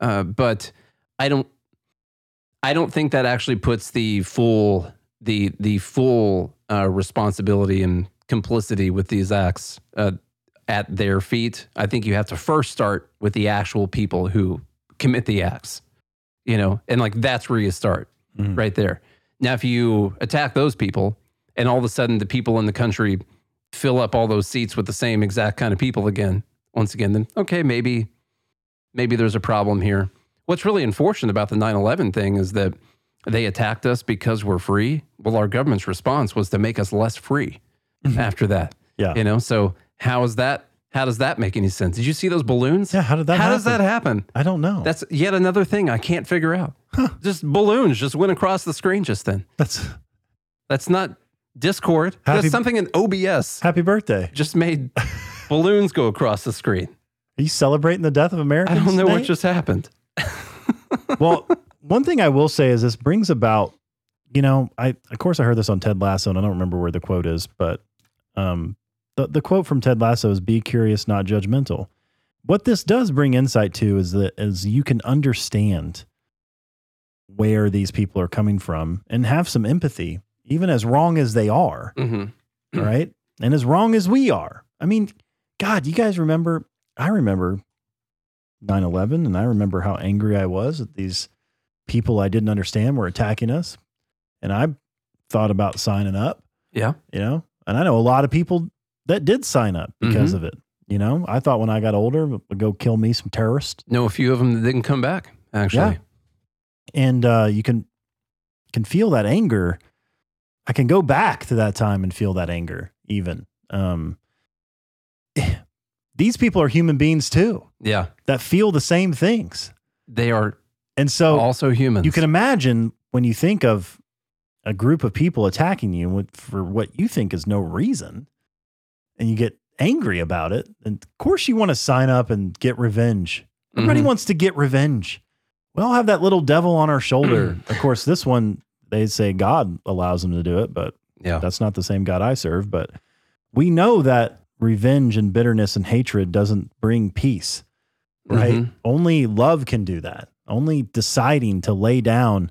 uh, but I don't I don't think that actually puts the full the the full uh, responsibility and complicity with these acts uh, at their feet. I think you have to first start with the actual people who commit the acts, you know, and like that's where you start
Mhm.
right there. Now, if you attack those people, and all of a sudden the people in the country fill up all those seats with the same exact kind of people again, once again, then okay, maybe maybe there's a problem here. What's really unfortunate about the 9/11 thing is that they attacked us because we're free. Well, our government's response was to make us less free Mm-hmm. after that.
Yeah.
You know, so how is that how does that make any sense? Did you see those balloons?
Yeah, how did that
How does that
happen? I don't know.
That's yet another thing I can't figure out. Just balloons just went across the screen just then.
That's
That's not Discord.
Happy-
That's something in OBS
happy birthday.
just made balloons go across the screen.
Are you celebrating the death of
America?
I
don't know what just happened.
well, one thing I will say is this brings about, you know, I of course I heard this on Ted Lasso, and I don't remember where the quote is, but um, the the quote from Ted Lasso is "Be curious, not judgmental." What this does bring insight to is that as you can understand where these people are coming from and have some empathy, even as wrong as they are,
hmm
right? And as wrong as we are. I mean, God, you guys remember? I remember 9 11, and I remember how angry I was at these people I didn't understand were attacking us. And I thought about signing up,
Yeah.
you know? And I know a lot of people that did sign up because
Mhm.
of it. You know, I thought when I got older, would go kill me some terrorists.
Know a few of them that didn't come back, actually.
Yeah. And uh, you can can feel that anger. I can go back to that time and feel that anger, even. Um, these people are human beings too
Yeah.
that feel the same things.
They are
And so
also humans.
you can imagine when you think of a group of people attacking you with, for what you think is no reason, and you get angry about it. And of course, you want to sign up and get revenge. Everybody
Mhm.
wants to get revenge. We all have that little devil on our shoulder. of course, this one, they say God allows them to do it, but
Yeah.
that's not the same God I serve. But we know that revenge and bitterness and hatred doesn't bring peace, right?
Mhm.
Only love can do that. Only deciding to lay down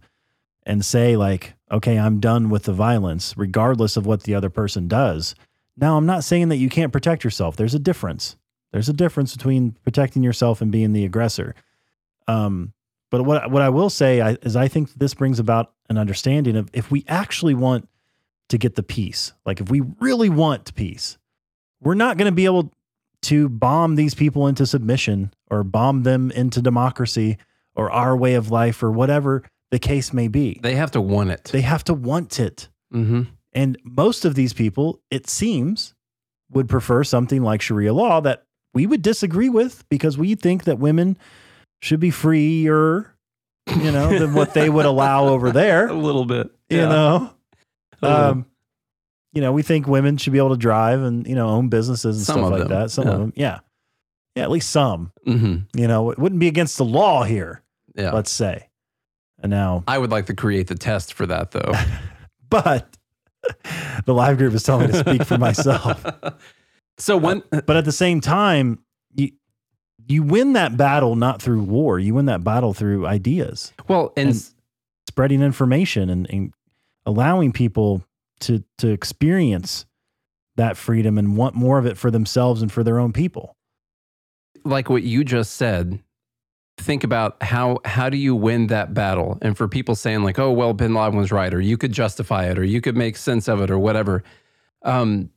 and say, like, okay, I'm done with the violence, regardless of what the other person does. Now, I'm not saying that you can't protect yourself. There's a difference. There's a difference between protecting yourself and being the aggressor. Um, but what what I will say I, is, I think this brings about an understanding of if we actually want to get the peace, like if we really want peace, we're not going to be able to bomb these people into submission or bomb them into democracy or our way of life or whatever the case may be.
They have to want it.
They have to want it.
hmm
And most of these people, it seems, would prefer something like Sharia law that we would disagree with because we think that women should be freer, you know, than what they would allow over there.
A little bit.
You
Yeah.
know, um, you know, we think women should be able to drive and you know own businesses and
Some
stuff like
them,
that. Some
yeah.
of them, yeah, yeah, at least some.
Mhm.
You know, it wouldn't be against the law here.
Yeah.
Let's say, and now,
I would like to create the test for that though.
but the live group is telling me to speak for myself.
so when uh,
But at the same time, you you win that battle not through war. You win that battle through ideas,
well and,
And- spreading information, and, and allowing people to to experience that freedom and want more of it for themselves and for their own people.
like what you just said, think about how how do you win that battle? And for people saying like, "Oh, well, Bin Laden was right," or you could justify it, or you could make sense of it, or whatever, um,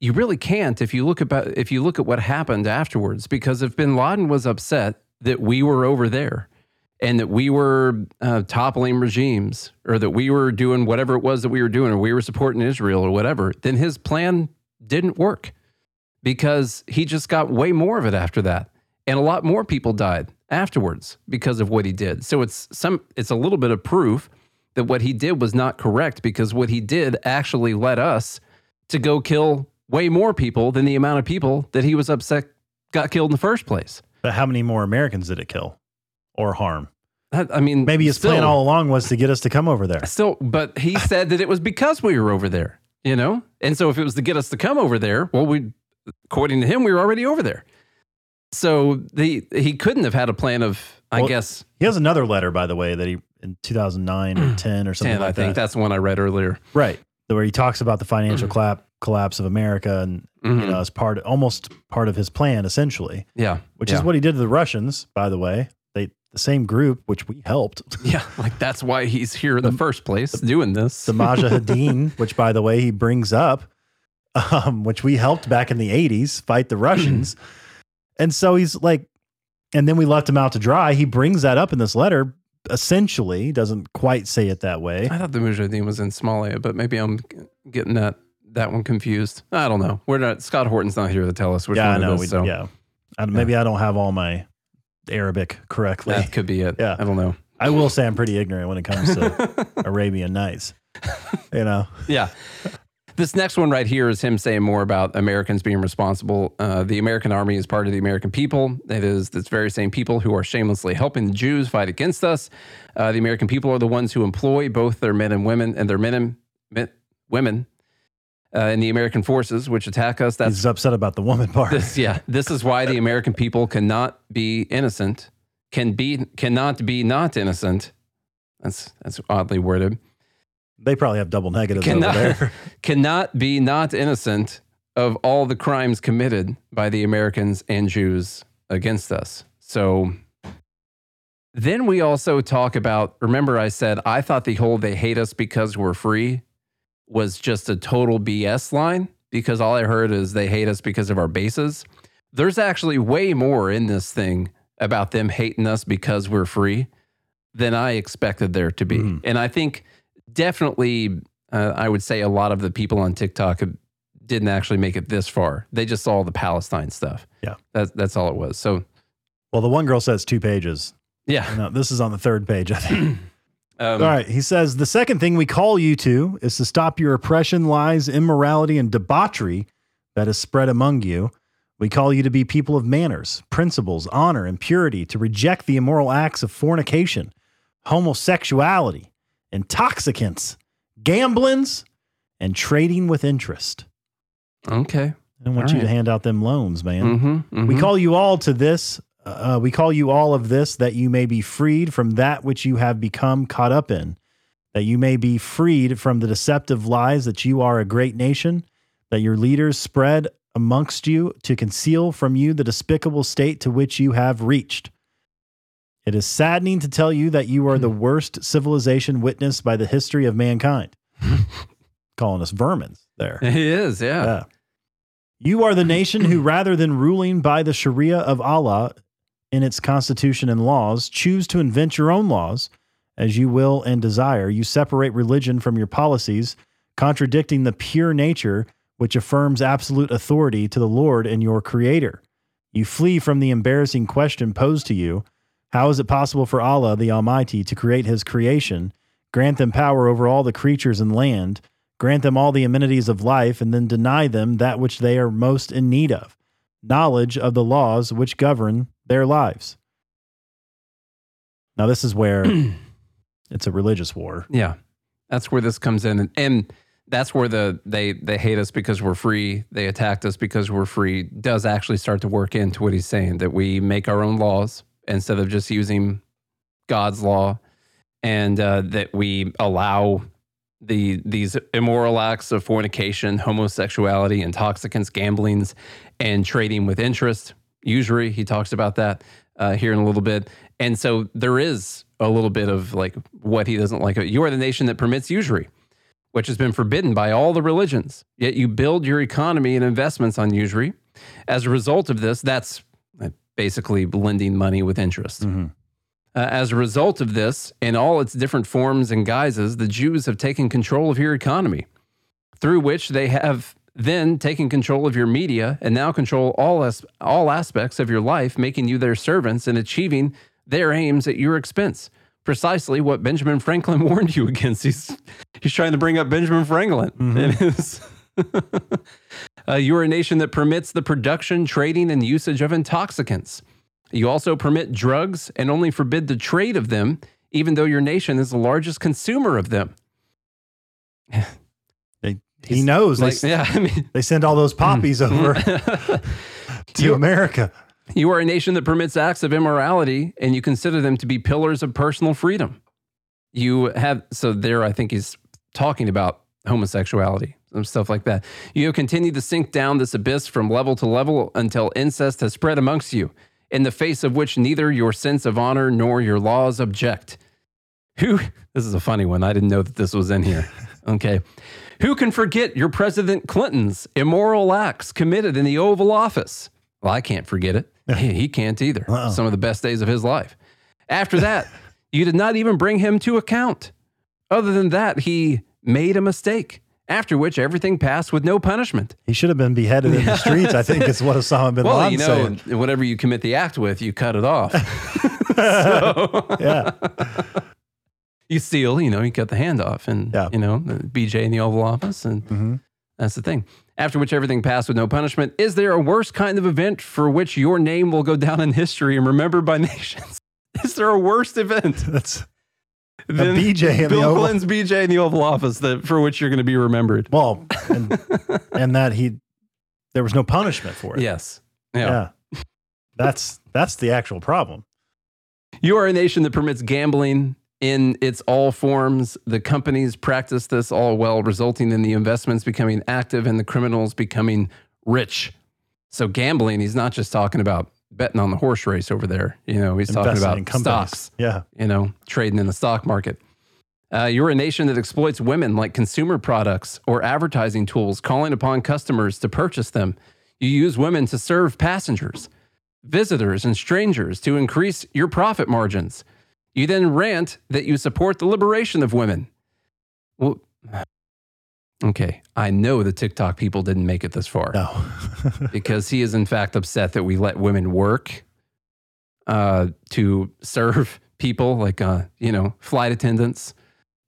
you really can't if you look about if you look at what happened afterwards. Because if Bin Laden was upset that we were over there and that we were uh, toppling regimes, or that we were doing whatever it was that we were doing, or we were supporting Israel, or whatever, then his plan didn't work because he just got way more of it after that and a lot more people died afterwards because of what he did so it's some it's a little bit of proof that what he did was not correct because what he did actually led us to go kill way more people than the amount of people that he was upset got killed in the first place
But how many more Americans did it kill or harm?
I mean
Maybe his
still,
plan all along was to get us to come over there.
still but he said that it was because we were over there you know and so if it was to get us to come over there well we according to him we were already over there so the he couldn't have had a plan of i
Well,
guess
He has another letter, by the way, that he in 2009 or 10 or something
10
like
i think that's the one i read earlier
right, where he talks about the financial collapse collapse of America and you
Mhm.
know as part almost part of his plan essentially,
yeah
which
yeah.
is what he did to the Russians. By the way, they the same group which we helped.
yeah like that's why he's here in the, first place doing this
the Mujahideen, which by the way he brings up, um, which we helped back in the 80s fight the Russians. And so he's like, and then we left him out to dry. He brings that up in this letter, essentially, doesn't quite say it that way.
i thought the mujahideen was in somalia but maybe i'm getting that that one confused i don't know we're not scott horton's not here to tell us which
yeah, I know.
it is
we,
so
Yeah. I, maybe I don't have all my Arabic correctly.
that could be it
Yeah.
i don't know
I will say I'm pretty ignorant when it comes to Arabian Nights. You know,
Yeah. This next one right here is him saying more about Americans being responsible. Uh, the American army is part of the American people. It is this very same people who are shamelessly helping the Jews fight against us. Uh, the American people are the ones who employ both their men and women and their men and men, women uh, in the American forces, which attack us. That's
he's upset about the woman part.
this, yeah. This is why the American people cannot be innocent, can be cannot be not innocent. That's that's oddly worded
They probably have double negatives
cannot,
over there.
cannot be not innocent of all the crimes committed by the Americans and Jews against us. So then we also talk about remember, I said I thought the whole they hate us because we're free was just a total BS line because all I heard is they hate us because of our bases. There's actually way more in this thing about them hating us because we're free than I expected there to be.
Mhm.
And I think definitely, uh, I would say a lot of the people on TikTok didn't actually make it this far. They just saw the Palestine stuff.
Yeah.
That's, that's all it was. So,
Well, the one girl says two pages.
yeah.
No, this is on the third page, I think.
Um,
All right. He says the second thing we call you to is to stop your oppression, lies, immorality, and debauchery that is spread among you. We call you to be people of manners, principles, honor, and purity, to reject the immoral acts of fornication, homosexuality, intoxicants, gamblings, and trading with interest.
Okay.
I want
All
you to hand out them loans, man.
Mm-hmm,
We call you all to this. Uh, we call you all of this that you may be freed from that which you have become caught up in, that you may be freed from the deceptive lies that you are a great nation, that your leaders spread amongst you to conceal from you the despicable state to which you have reached. It is saddening to tell you that you are the hmm. worst civilization witnessed by the history of mankind. Calling us vermins there.
It is, yeah.
Yeah. You are the nation who, rather than ruling by the Sharia of Allah in its constitution and laws, choose to invent your own laws as you will and desire. You separate religion from your policies, contradicting the pure nature which affirms absolute authority to the Lord and your Creator. You flee from the embarrassing question posed to you How is it possible for Allah, the Almighty, to create His creation, grant them power over all the creatures in land, grant them all the amenities of life, and then deny them that which they are most in need of knowledge of the laws which govern their lives? Now, this is where it's a religious war.
Yeah, that's where this comes in, and, and that's where the they they hate us because we're free. They attacked us because we're free. Does actually start to work into what he's saying that we make our own laws instead of just using God's law, and uh, that we allow the these immoral acts of fornication, homosexuality, intoxicants, gamblings, and trading with interest. Usury, he talks about that uh, here in a little bit. And so there is a little bit of like what he doesn't like. You are the nation that permits usury, which has been forbidden by all the religions. Yet you build your economy and investments on usury. As a result of this, that's basically lending money with interest. Uh, as a result of this, in all its different forms and guises, the Jews have taken control of your economy, through which they have then taken control of your media and now control all as, all aspects of your life, making you their servants and achieving their aims at your expense. Precisely what Benjamin Franklin warned you against. He's he's trying to bring up Benjamin Franklin in his. Uh, you are a nation that permits the production, trading, and usage of intoxicants. You also permit drugs and only forbid the trade of them, even though your nation is the largest consumer of them.
They, he knows.
Like,
they,
yeah, I mean,
they send all those poppies over to
You-
America.
you are a nation that permits acts of immorality, and you consider them to be pillars of personal freedom. You have so there. I think he's talking about homosexuality and stuff like that. You have continued to sink down this abyss from level to level until incest has spread amongst you, in the face of which neither your sense of honor nor your laws object. Who? This is a funny one. I didn't know that this was in here. Okay. Who can forget your President Clinton's immoral acts committed in the Oval Office? Well, I can't forget it. He, he can't either.
Uh-uh.
Some of the best days of his life. After that, you did not even bring him to account. Other than that, he made a mistake. After which, everything passed with no punishment.
He should have been beheaded in the streets. I think is what Osama bin
Well,
Laden
you know,
saying.
whatever you commit the act with, you cut it off.
So, yeah,
you steal, you know, you cut the hand off, and
Yeah.
you know, the BJ in the Oval Office, and
Mhm.
that's the thing. After which everything passed with no punishment. Is there a worse kind of event for which your name will go down in history and remembered by nations? Is there a worse event
that's
than
BJ in the
Bill
Oval-
Clinton's BJ in the Oval Office that for which you're going to be remembered?
well, and, and that he there was no punishment for it.
Yes. Yeah.
yeah. That's that's the actual problem.
You are a nation that permits gambling in its all forms. The companies practice this all well, resulting in the investments becoming active and the criminals becoming rich. So gambling, he's not just talking about betting on the horse race over there. You know, he's talking about stocks.
Yeah.
You know, trading in the stock market. Uh, you're a nation that exploits women like consumer products or advertising tools, calling upon customers to purchase them. You use women to serve passengers, visitors, and strangers to increase your profit margins. You then rant that you support the liberation of women. Well, okay, I know the TikTok people didn't make it this far
No.
because he is in fact upset that we let women work uh, to serve people like uh, you know flight attendants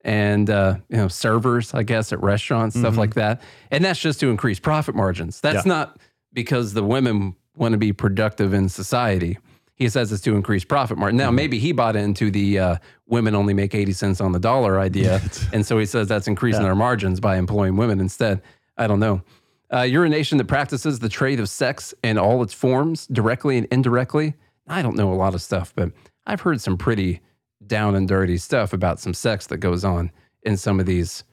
and uh, you know servers, I guess, at restaurants, stuff
Mhm.
like that. And that's just to increase profit margins. That's
Yeah.
not because the women want to be productive in society. He says it's to increase profit margin.
Mm-hmm.
Now, maybe he bought into the uh, women only make 80 cents on the dollar idea. and so he says that's increasing
Yeah.
our margins by employing women instead. I don't know. Uh, you're a nation that practices the trade of sex in all its forms, directly and indirectly. I don't know a lot of stuff, but I've heard some pretty down and dirty stuff about some sex that goes on in some of these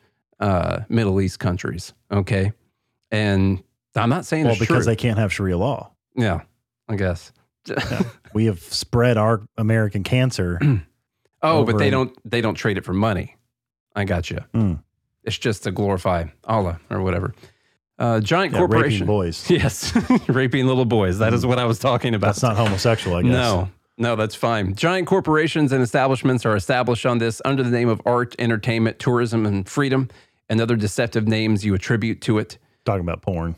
uh, Middle East countries. Okay. And I'm not saying
well, because
true.
they can't have Sharia law.
yeah, I guess.
We have spread our American cancer.
Oh, but they don't they don't trade it for money. I got you.
Mm.
It's just to glorify Allah or whatever. Uh, giant
Yeah, raping
corporation.
boys.
Yes, raping little boys. That is what I was talking about.
That's not homosexual, I guess.
No, no, that's fine. Giant corporations and establishments are established on this under the name of art, entertainment, tourism, and freedom. and other deceptive names you attribute to it.
Talking about porn.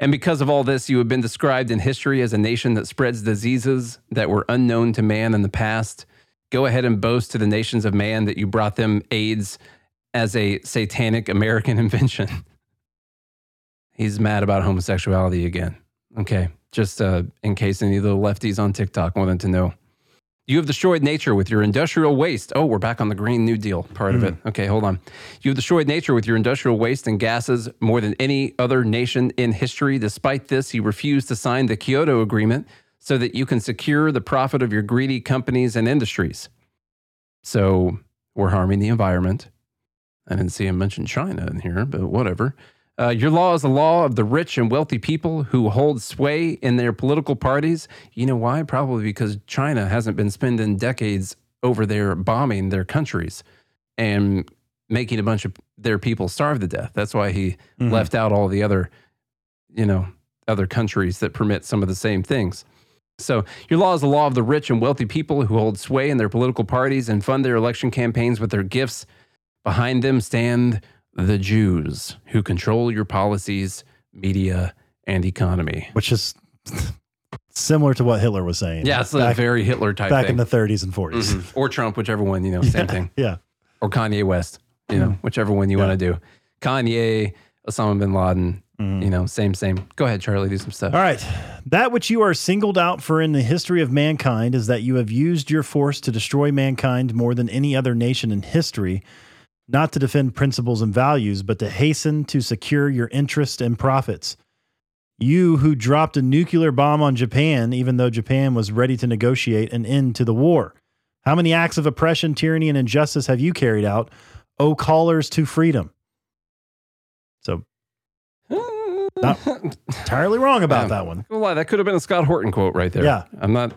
And because of all this, you have been described in history as a nation that spreads diseases that were unknown to man in the past. Go ahead and boast to the nations of man that you brought them AIDS as a satanic American invention. He's mad about homosexuality again. Okay, just uh, in case any of the lefties on TikTok wanted to know. You have destroyed nature with your industrial waste. Oh, we're back on the Green New Deal part of it. Mm. Okay, hold on. You have destroyed nature with your industrial waste and gases more than any other nation in history. Despite this, you refuse to sign the Kyoto Agreement so that you can secure the profit of your greedy companies and industries. So we're harming the environment. I didn't see him mention China in here, but whatever. Uh, your law is the law of the rich and wealthy people who hold sway in their political parties. You know why? Probably because China hasn't been spending decades over there bombing their countries and making a bunch of their people starve to death. That's why he left out all the other, you know, other countries that permit some of the same things. So, your law is the law of the rich and wealthy people who hold sway in their political parties and fund their election campaigns with their gifts. Behind them stand the Jews who control your policies, media, and economy.
which is similar to what Hitler was saying.
Yeah, it's a very Hitler type
back
thing.
in the 30s and 40s.
Mhm. Or Trump, whichever one, you know, same thing.
Yeah.
Or Kanye West, you know, whichever one you
Yeah.
want to do. Kanye, Osama bin Laden,
Mhm.
you know, same, same. Go ahead, Charlie, do some stuff.
All right. That which you are singled out for in the history of mankind is that you have used your force to destroy mankind more than any other nation in history, not to defend principles and values, but to hasten to secure your interest and profits. You who dropped a nuclear bomb on Japan, even though Japan was ready to negotiate an end to the war. How many acts of oppression, tyranny, and injustice have you carried out, O callers to freedom? So, not entirely wrong about
Um,
that one.
Well, that could have been a Scott Horton quote right there.
Yeah.
I'm not.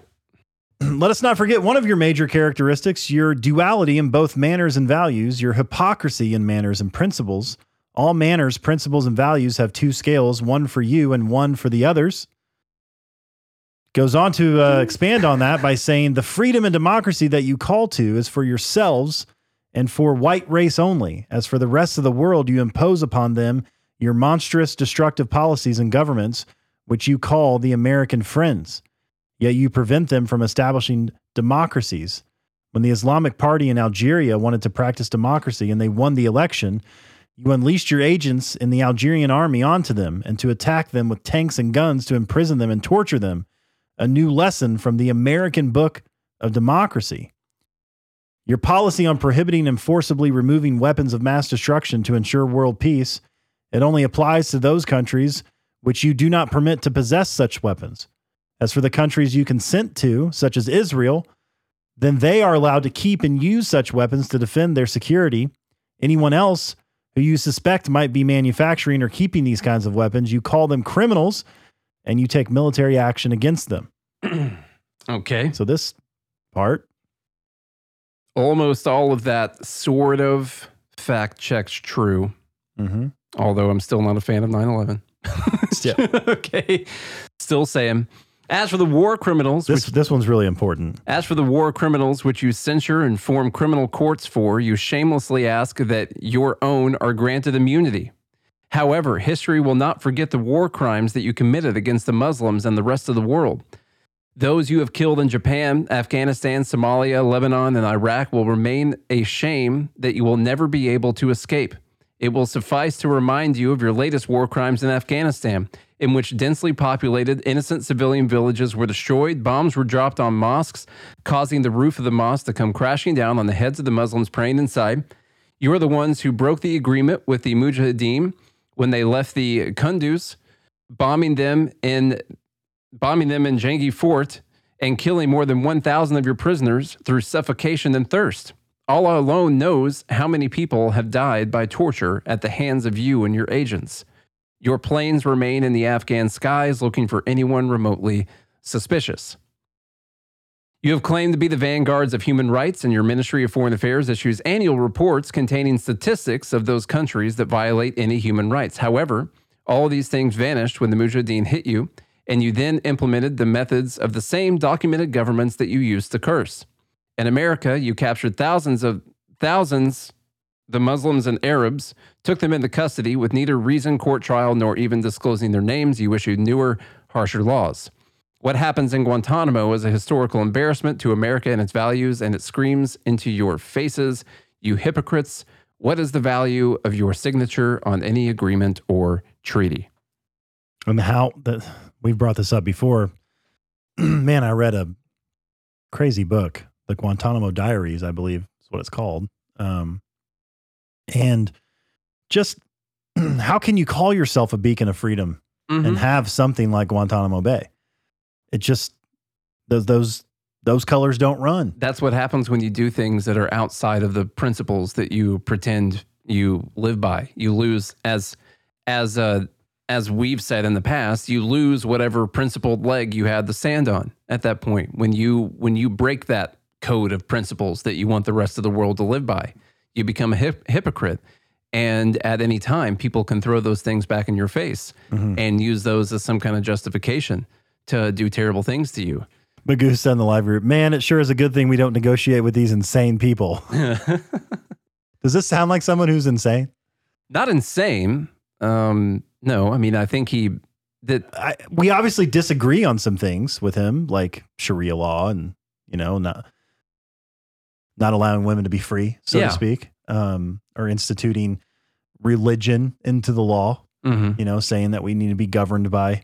Let us not forget one of your major characteristics your duality in both manners and values, your hypocrisy in manners and principles. All manners, principles, and values have two scales, one for you and one for the others. Goes on to uh, expand on that by saying the freedom and democracy that you call to is for yourselves and for white race only. As for the rest of the world, you impose upon them your monstrous destructive policies and governments, which you call the American friends yet you prevent them from establishing democracies. When the Islamic Party in Algeria wanted to practice democracy and they won the election, you unleashed your agents in the Algerian army onto them and to attack them with tanks and guns to imprison them and torture them. A new lesson from the American Book of Democracy. Your policy on prohibiting and forcibly removing weapons of mass destruction to ensure world peace, it only applies to those countries which you do not permit to possess such weapons. As for the countries you consent to, such as Israel, then they are allowed to keep and use such weapons to defend their security. Anyone else who you suspect might be manufacturing or keeping these kinds of weapons, you call them criminals and you take military action against them.
Okay.
So, this part,
Almost all of that sort of fact checks true,
mm-hmm.
although I'm still not a fan of 9 11.
Yeah.
okay. Still saying. As for the war criminals,
this,
which
this one's really important.
As for the war criminals which you censure and form criminal courts for, you shamelessly ask that your own are granted immunity. However, history will not forget the war crimes that you committed against the Muslims and the rest of the world. Those you have killed in Japan, Afghanistan, Somalia, Lebanon, and Iraq will remain a shame that you will never be able to escape. It will suffice to remind you of your latest war crimes in Afghanistan, in which densely populated innocent civilian villages were destroyed, bombs were dropped on mosques, causing the roof of the mosque to come crashing down on the heads of the Muslims praying inside. You are the ones who broke the agreement with the Mujahideen when they left the Kunduz, bombing them in bombing them in Jangi Fort and killing more than 1,000 of your prisoners through suffocation and thirst. Allah alone knows how many people have died by torture at the hands of you and your agents. Your planes remain in the Afghan skies looking for anyone remotely suspicious. You have claimed to be the vanguards of human rights, and your Ministry of Foreign Affairs issues annual reports containing statistics of those countries that violate any human rights. However, all of these things vanished when the Mujahideen hit you, and you then implemented the methods of the same documented governments that you used to curse. In America, you captured thousands of thousands, The Muslims and Arabs took them into custody with neither reason, court trial, nor even disclosing their names. You issued newer, harsher laws. What happens in Guantanamo is a historical embarrassment to America and its values, and it screams into your faces, you hypocrites. What is the value of your signature on any agreement or treaty?
And how that we've brought this up before. Man, I read a crazy book, the Guantanamo Diaries, I believe is what it's called. Um, and just how can you call yourself a beacon of freedom
Mm-hmm.
and have something like Guantanamo Bay? It just those those those colors don't run.
That's what happens when you do things that are outside of the principles that you pretend you live by. You lose as as uh, as we've said in the past, you lose whatever principled leg you had the sand on at that point. When you when you break that code of principles that you want the rest of the world to live by, you become a hip, hypocrite. And at any time, people can throw those things back in your face and use those as some kind of justification to do terrible things to you.
Magoo said in the live group, man, it sure is a good thing we don't negotiate with these insane people. Does this sound like someone who's insane?
not insane. Um, no, I mean, I think he that
I, we obviously disagree on some things with him, like Sharia law and you know not not allowing women to be free, so
Yeah.
to speak, um, or instituting religion into the law.
mhm.
You know, saying that we need to be governed by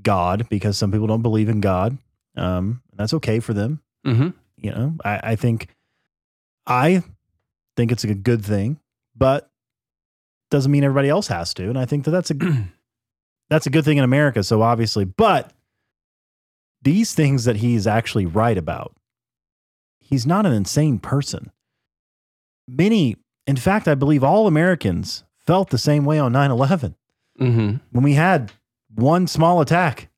God because some people don't believe in God. Um, and that's okay for them.
Mhm.
You know, I, I think I think it's a good thing, but doesn't mean everybody else has to. And I think that that's a that's a good thing in America. So obviously, but these things that he's actually right about, he's not an insane person. Many, in fact, I believe all Americans felt the same way on 9 11
Mhm.
when we had one small attack.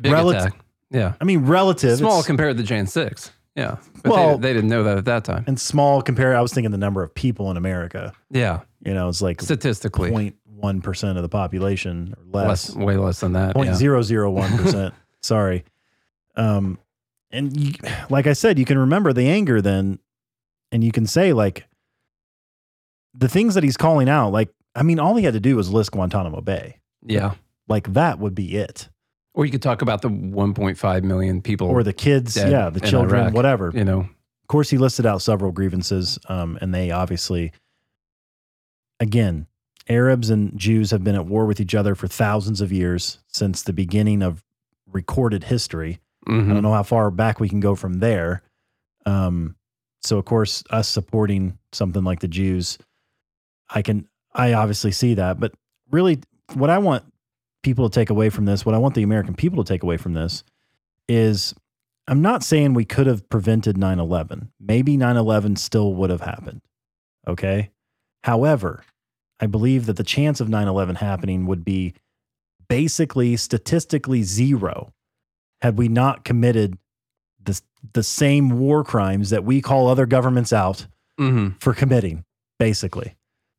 big attack. Yeah,
I mean, relative.
small compared to Jan six. Yeah, but
Well-
they, they didn't know that at that time.
and small compared. I was thinking the number of people in America.
Yeah,
You know, it's like
statistically,
0.1 percent of the population or less.
less, way less than that.
Point
yeah.
zero zero one percent. Sorry. Um, and you, like I said, you can remember the anger then, and you can say like the things that he's calling out. Like, I mean, all he had to do was list Guantanamo Bay.
Yeah,
Like that would be it,
or you could talk about the 1.5 million people,
or the kids, yeah, the children,
Iraq.
whatever.
you know.
Of course, he listed out several grievances, um, and they obviously, again, Arabs and Jews have been at war with each other for thousands of years since the beginning of recorded history. I
Mhm.
don't know how far back we can go from there. Um, so, of course, us supporting something like the Jews, I can, I obviously see that. But really, what I want people to take away from this, what I want the American people to take away from this is I'm not saying we could have prevented 9 11. Maybe 9 11 still would have happened. Okay. However, I believe that the chance of 9 11 happening would be basically statistically zero had we not committed the, the same war crimes that we call other governments out
Mhm.
for committing, basically.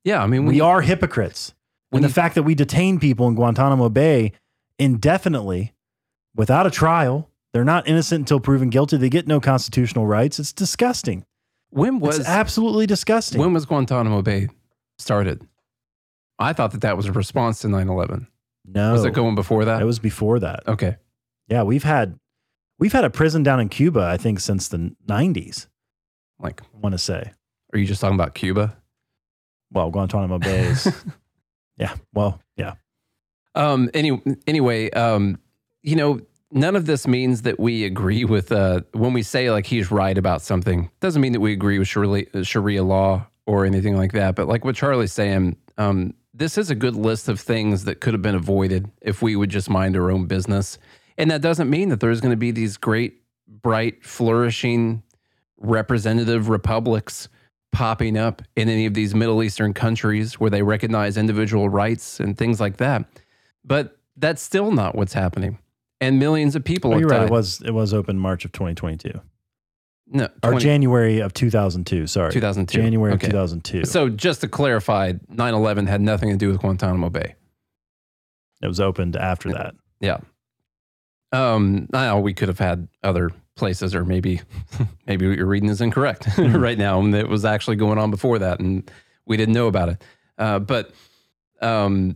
Yeah, I mean,
We
we
are hypocrites.
when
And the
you-
fact that we detain people in Guantanamo Bay indefinitely without a trial, they're not innocent until proven guilty. They get no constitutional rights. It's disgusting.
When was
it's absolutely disgusting.
when was Guantanamo Bay started? I thought that that was a response to 9/11.
no,
Was it going before that?
It was before that.
okay.
Yeah, we've had we've had a prison down in Cuba, I think, since the '90s.
Like,
I want to say.
are you just talking about Cuba?
Well, Guantanamo Bay is. yeah. Well, yeah.
Um. Any. Anyway. Um. You know, none of this means that we agree with. Uh. When we say like he's right about something, doesn't mean that we agree with Sharia, Sharia law or anything like that. But like what Charlie's saying, um, this is a good list of things that could have been avoided if we would just mind our own business. And that doesn't mean that there's going to be these great, bright, flourishing representative republics popping up in any of these Middle Eastern countries where they recognize individual rights and things like that. But that's still not what's happening. And millions of people
Oh, you're right.
died.
It was it was open March of 2022
no,
or January of 2002. Sorry,
2002.
January
Okay.
of 2002.
So just to clarify, 9/11 had nothing to do with Guantanamo Bay.
it was opened after that.
Yeah. Um, I know we could have had other places, or maybe maybe what you're reading is incorrect right now, and it was actually going on before that, and we didn't know about it. Uh, but um,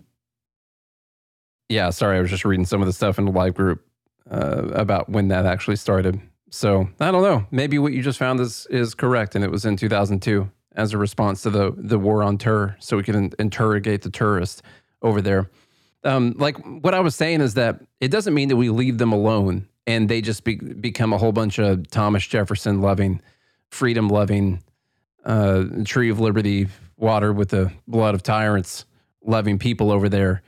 yeah, sorry, I was just reading some of the stuff in the live group uh, about when that actually started. So I don't know. Maybe what you just found is is correct, and it was in 2002 as a response to the the war on terror, so we can interrogate the terrorists over there. Um, like what I was saying is that it doesn't mean that we leave them alone and they just be, become a whole bunch of Thomas Jefferson loving, freedom loving, uh, tree of liberty, water with the blood of tyrants loving people over there.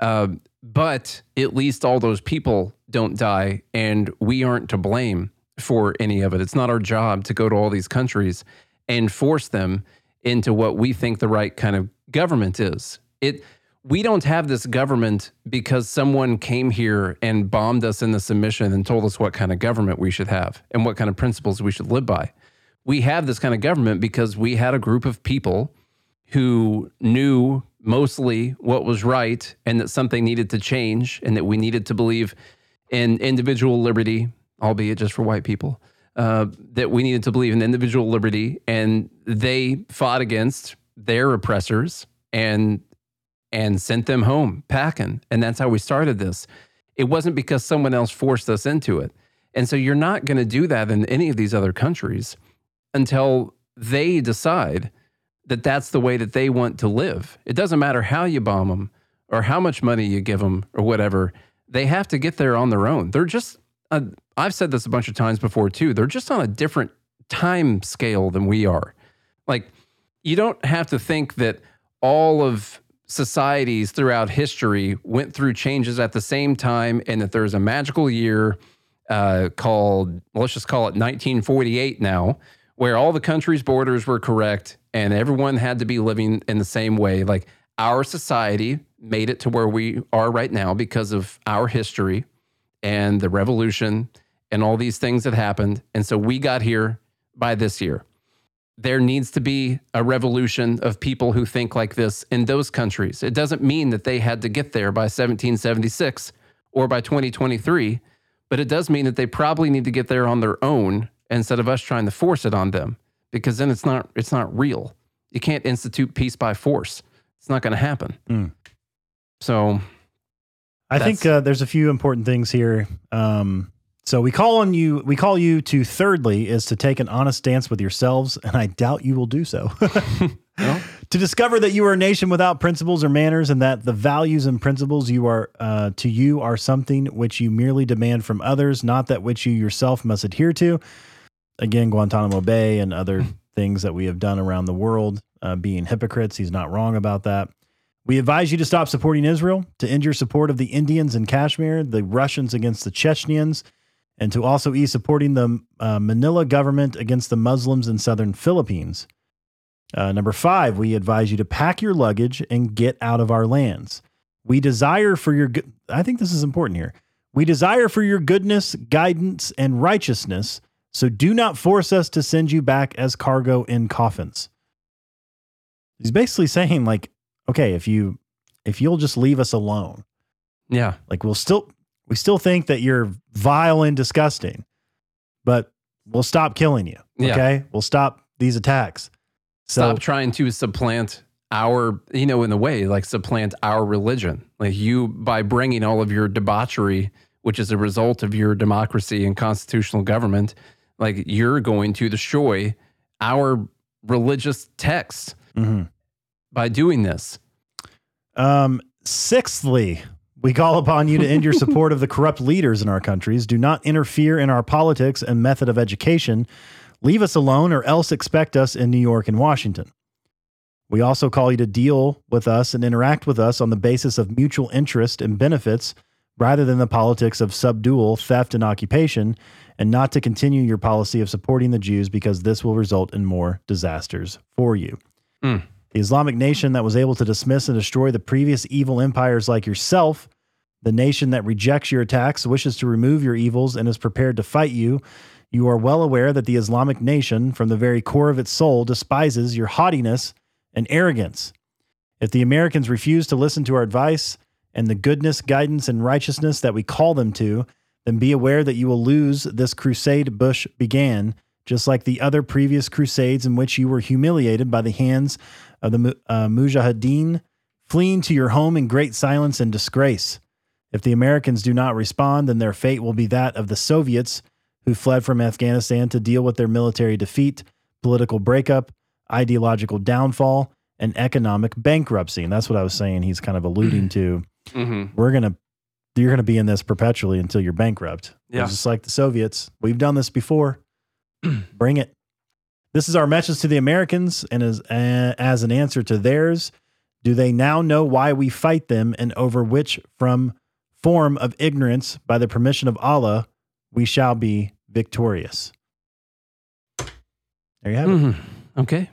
Uh, but at least all those people don't die, and we aren't to blame for any of it. It's not our job to go to all these countries and force them into what we think the right kind of government is. It we don't have this government because someone came here and bombed us in the submission and told us what kind of government we should have and what kind of principles we should live by. We have this kind of government because we had a group of people who knew mostly what was right and that something needed to change and that we needed to believe in individual liberty, albeit just for white people, uh, that we needed to believe in individual liberty. And they fought against their oppressors and and sent them home packing. And that's how we started this. It wasn't because someone else forced us into it. And so you're not going to do that in any of these other countries until they decide that that's the way that they want to live. It doesn't matter how you bomb them or how much money you give them or whatever. They have to get there on their own. They're just, i I've said this a bunch of times before too. They're just on a different time scale than we are. Like, you don't have to think that all of societies throughout history went through changes at the same time, and that there's a magical year uh, called, let's just call it 1948 now, where all the country's borders were correct and everyone had to be living in the same way. Like our society made it to where we are right now because of our history and the revolution and all these things that happened. And so we got here by this year there needs to be a revolution of people who think like this in those countries. It doesn't mean that they had to get there by 1776 or by 2023, but it does mean that they probably need to get there on their own instead of us trying to force it on them because then it's not it's not real. You can't institute peace by force. It's not going to happen. Mm. So
I think uh, there's a few important things here. Um, so we call on you, we call you to thirdly is to take an honest stance with yourselves, and I doubt you will do so. well. To discover that you are a nation without principles or manners, and that the values and principles you are uh, to you are something which you merely demand from others, not that which you yourself must adhere to. Again, Guantanamo Bay and other things that we have done around the world, uh, being hypocrites. He's not wrong about that. We advise you to stop supporting Israel, to end your support of the Indians in Kashmir, the Russians against the Chechens and to also ease supporting the uh, Manila government against the Muslims in southern Philippines. Uh, number five, we advise you to pack your luggage and get out of our lands. We desire for your good. I think this is important here. We desire for your goodness, guidance, and righteousness. So do not force us to send you back as cargo in coffins. He's basically saying, like, okay, if you if you'll just leave us alone,
yeah,
like we'll still we still think that you're vile and disgusting, but we'll stop killing you. Okay. Yeah. We'll stop these attacks.
So, stop trying to supplant our, you know, in a way, like supplant our religion. Like you, by bringing all of your debauchery, which is a result of your democracy and constitutional government, like you're going to destroy our religious texts mm-hmm. by doing this.
Um, sixthly, we call upon you to end your support of the corrupt leaders in our countries. Do not interfere in our politics and method of education. Leave us alone or else expect us in New York and Washington. We also call you to deal with us and interact with us on the basis of mutual interest and benefits rather than the politics of subdual, theft, and occupation, and not to continue your policy of supporting the Jews because this will result in more disasters for you. Mm. The Islamic nation that was able to dismiss and destroy the previous evil empires like yourself, the nation that rejects your attacks, wishes to remove your evils, and is prepared to fight you. You are well aware that the Islamic nation, from the very core of its soul, despises your haughtiness and arrogance. If the Americans refuse to listen to our advice and the goodness, guidance, and righteousness that we call them to, then be aware that you will lose this crusade Bush began, just like the other previous crusades in which you were humiliated by the hands of the uh, Mujahideen, fleeing to your home in great silence and disgrace. If the Americans do not respond, then their fate will be that of the Soviets who fled from Afghanistan to deal with their military defeat, political breakup, ideological downfall, and economic bankruptcy. And that's what I was saying. He's kind of alluding to.
Mm-hmm.
We're gonna, you're gonna be in this perpetually until you're bankrupt.
Yeah.
just like the Soviets. We've done this before. Bring it. This is our message to the Americans, and as uh, as an answer to theirs, do they now know why we fight them, and over which from form of ignorance, by the permission of Allah, we shall be victorious. There you have it.
Mhm. Okay.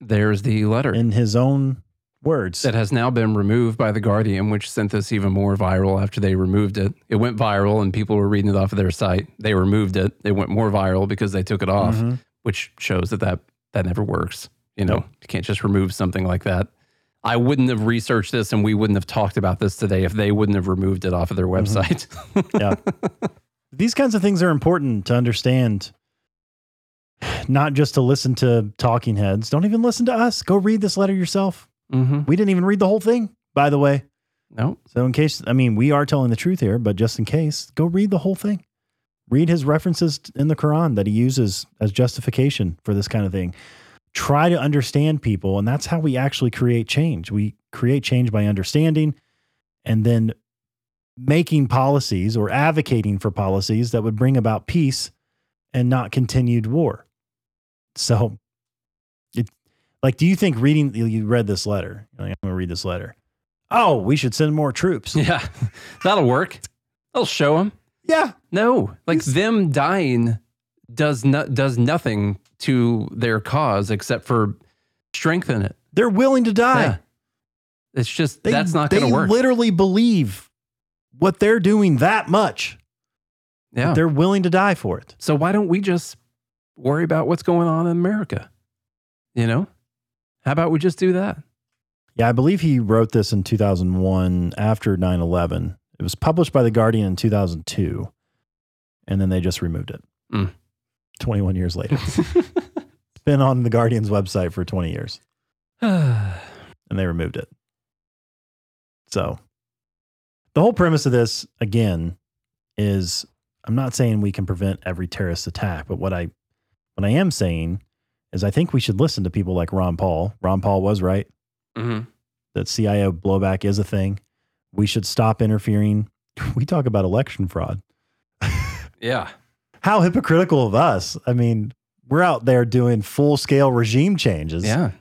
There's the letter
In his own words.
that has now been removed by The Guardian, which sent this even more viral after they removed it. It went viral and people were reading it off of their site. They removed it. It went more viral because they took it off,
Mhm.
which shows that that, that never works. You know, you can't just remove something like that. I wouldn't have researched this and we wouldn't have talked about this today if they wouldn't have removed it off of their
Mm-hmm.
website.
yeah. These kinds of things are important to understand. Not just to listen to talking heads. Don't even listen to us. Go read this letter yourself.
mm-hmm.
We didn't even read the whole thing, by the way.
No.
So, in case, I mean, we are telling the truth here, but just in case, go read the whole thing. Read his references in the Quran that he uses as justification for this kind of thing. Try to understand people, and that's how we actually create change. We create change by understanding and then making policies or advocating for policies that would bring about peace and not continued war. So, it, like, do you think reading, you read this letter? Like, I'm going to read this letter. Oh, we should send more troops.
Yeah. That'll work. They'll show them.
Yeah.
No, like them dying does not does nothing to their cause except for strengthen it.
They're willing to die.
Yeah. It's just
They-
that's not going to work.
They literally believe what they're doing that much.
yeah.
They're willing to die for it.
So why don't we just worry about what's going on in America? You know? How about we just do that?
Yeah, I believe he wrote this in 2001 after 9 11. It was published by The Guardian in 2002, and then they just removed it
Mm.
21 years later. it's been on The Guardian's website for 20 years, and they removed it. So, the whole premise of this, again, is I'm not saying we can prevent every terrorist attack, but what I what I am saying is I think we should listen to people like Ron Paul. Ron Paul was right
hmm
that CIA blowback is a thing. We should stop interfering. We talk about election fraud.
Yeah.
How hypocritical of us. I mean, we're out there doing full scale regime changes.
Yeah.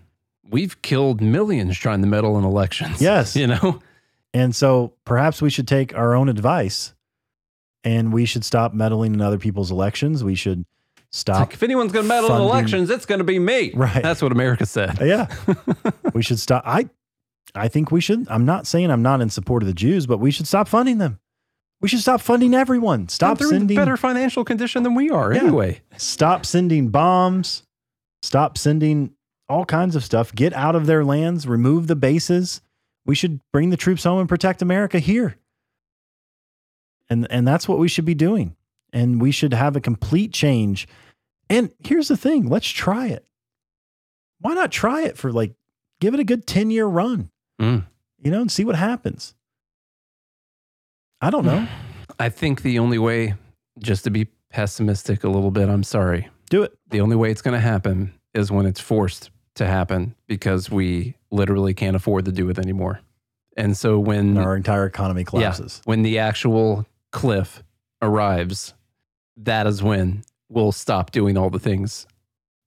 We've killed millions trying to meddle in elections.
Yes.
You know?
And so perhaps we should take our own advice and we should stop meddling in other people's elections. We should stop.
like, if anyone's going to meddle in elections, it's going to be me.
Right.
That's what America said.
Uh, yeah. we should stop. I, I think we should. I'm not saying I'm not in support of the Jews, but we should stop funding them. We should stop funding everyone. Stop sending.
They're in better financial condition than we are
Yeah.
anyway.
stop sending bombs, stop sending all kinds of stuff, get out of their lands, remove the bases. We should bring the troops home and protect America here. And and that's what we should be doing. And we should have a complete change. And here's the thing, let's try it. Why not try it for like give it a good 10-year run,
Mm.
you know, and see what happens. I don't know.
I think the only way, just to be pessimistic a little bit, I'm sorry.
Do it.
The only way it's going to happen is when it's forced to happen because we literally can't afford to do it anymore. And so when
our entire economy collapses.
when the actual cliff arrives, that is when we'll stop doing all the things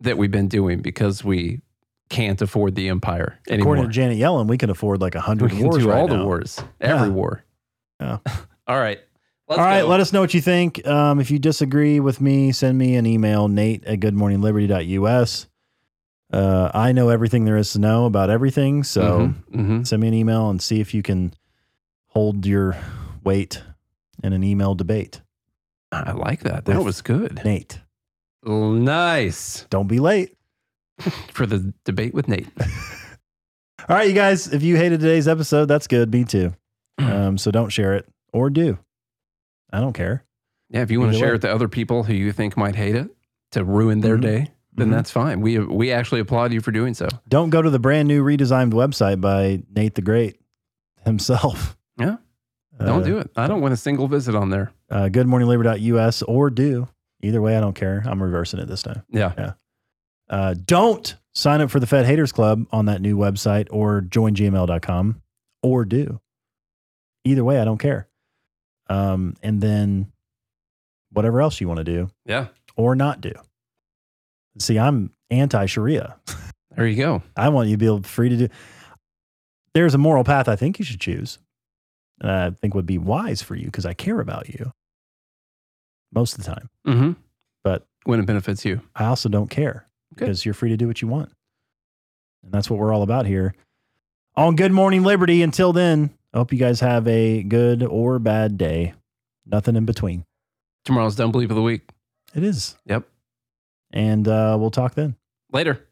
that we've been doing because we can't afford the empire anymore.
According to Janet Yellen, we can afford like a hundred wars
do
right
all the wars, every
Yeah.
war.
Yeah.
all right. Let's
All right,
go.
let us know what you think. Um, if you disagree with me, send me an email, nate at goodmorningliberty.us. Uh, I know everything there is to know about everything. So
Mhm, mhm.
send me an email and see if you can hold your weight in an email debate.
I like that. That was good.
Nate,
Nice
don't be late.
for the debate with Nate.
All right, you guys, if you hated today's episode, that's good. Me too. Um, so don't share it or do. I don't care.
Yeah, if you want to share
way.
it to other people who you think might hate it to ruin their
Mhm.
day, then
Mhm.
that's fine. We we actually applaud you for doing so.
Don't go to the brand new redesigned website by Nate the Great himself.
Yeah. Don't
Uh,
do it. I don't want a single visit on there.
Uh, goodmorningliberty.us or do. Either way, I don't care. I'm reversing it this time.
Yeah.
Uh, don't sign up for the Fed Haters Club on that new website or join gml.com or do. Either way, I don't care. Um, and then whatever else you want to do
Yeah.
or not do. See, I'm anti Sharia.
There you go.
I want you to be able, free to do. There's a moral path I think you should choose. And I think would be wise for you because I care about you most of the time.
Mm-hmm.
But
when it benefits you.
I also don't care
Good.
because you're free to do what you want. And that's what we're all about here on Good Morning Liberty. Until then, hope you guys have a good or bad day. Nothing in between.
Tomorrow's Don't Believe of the Week.
It is.
Yep.
And uh, we'll talk then.
Later.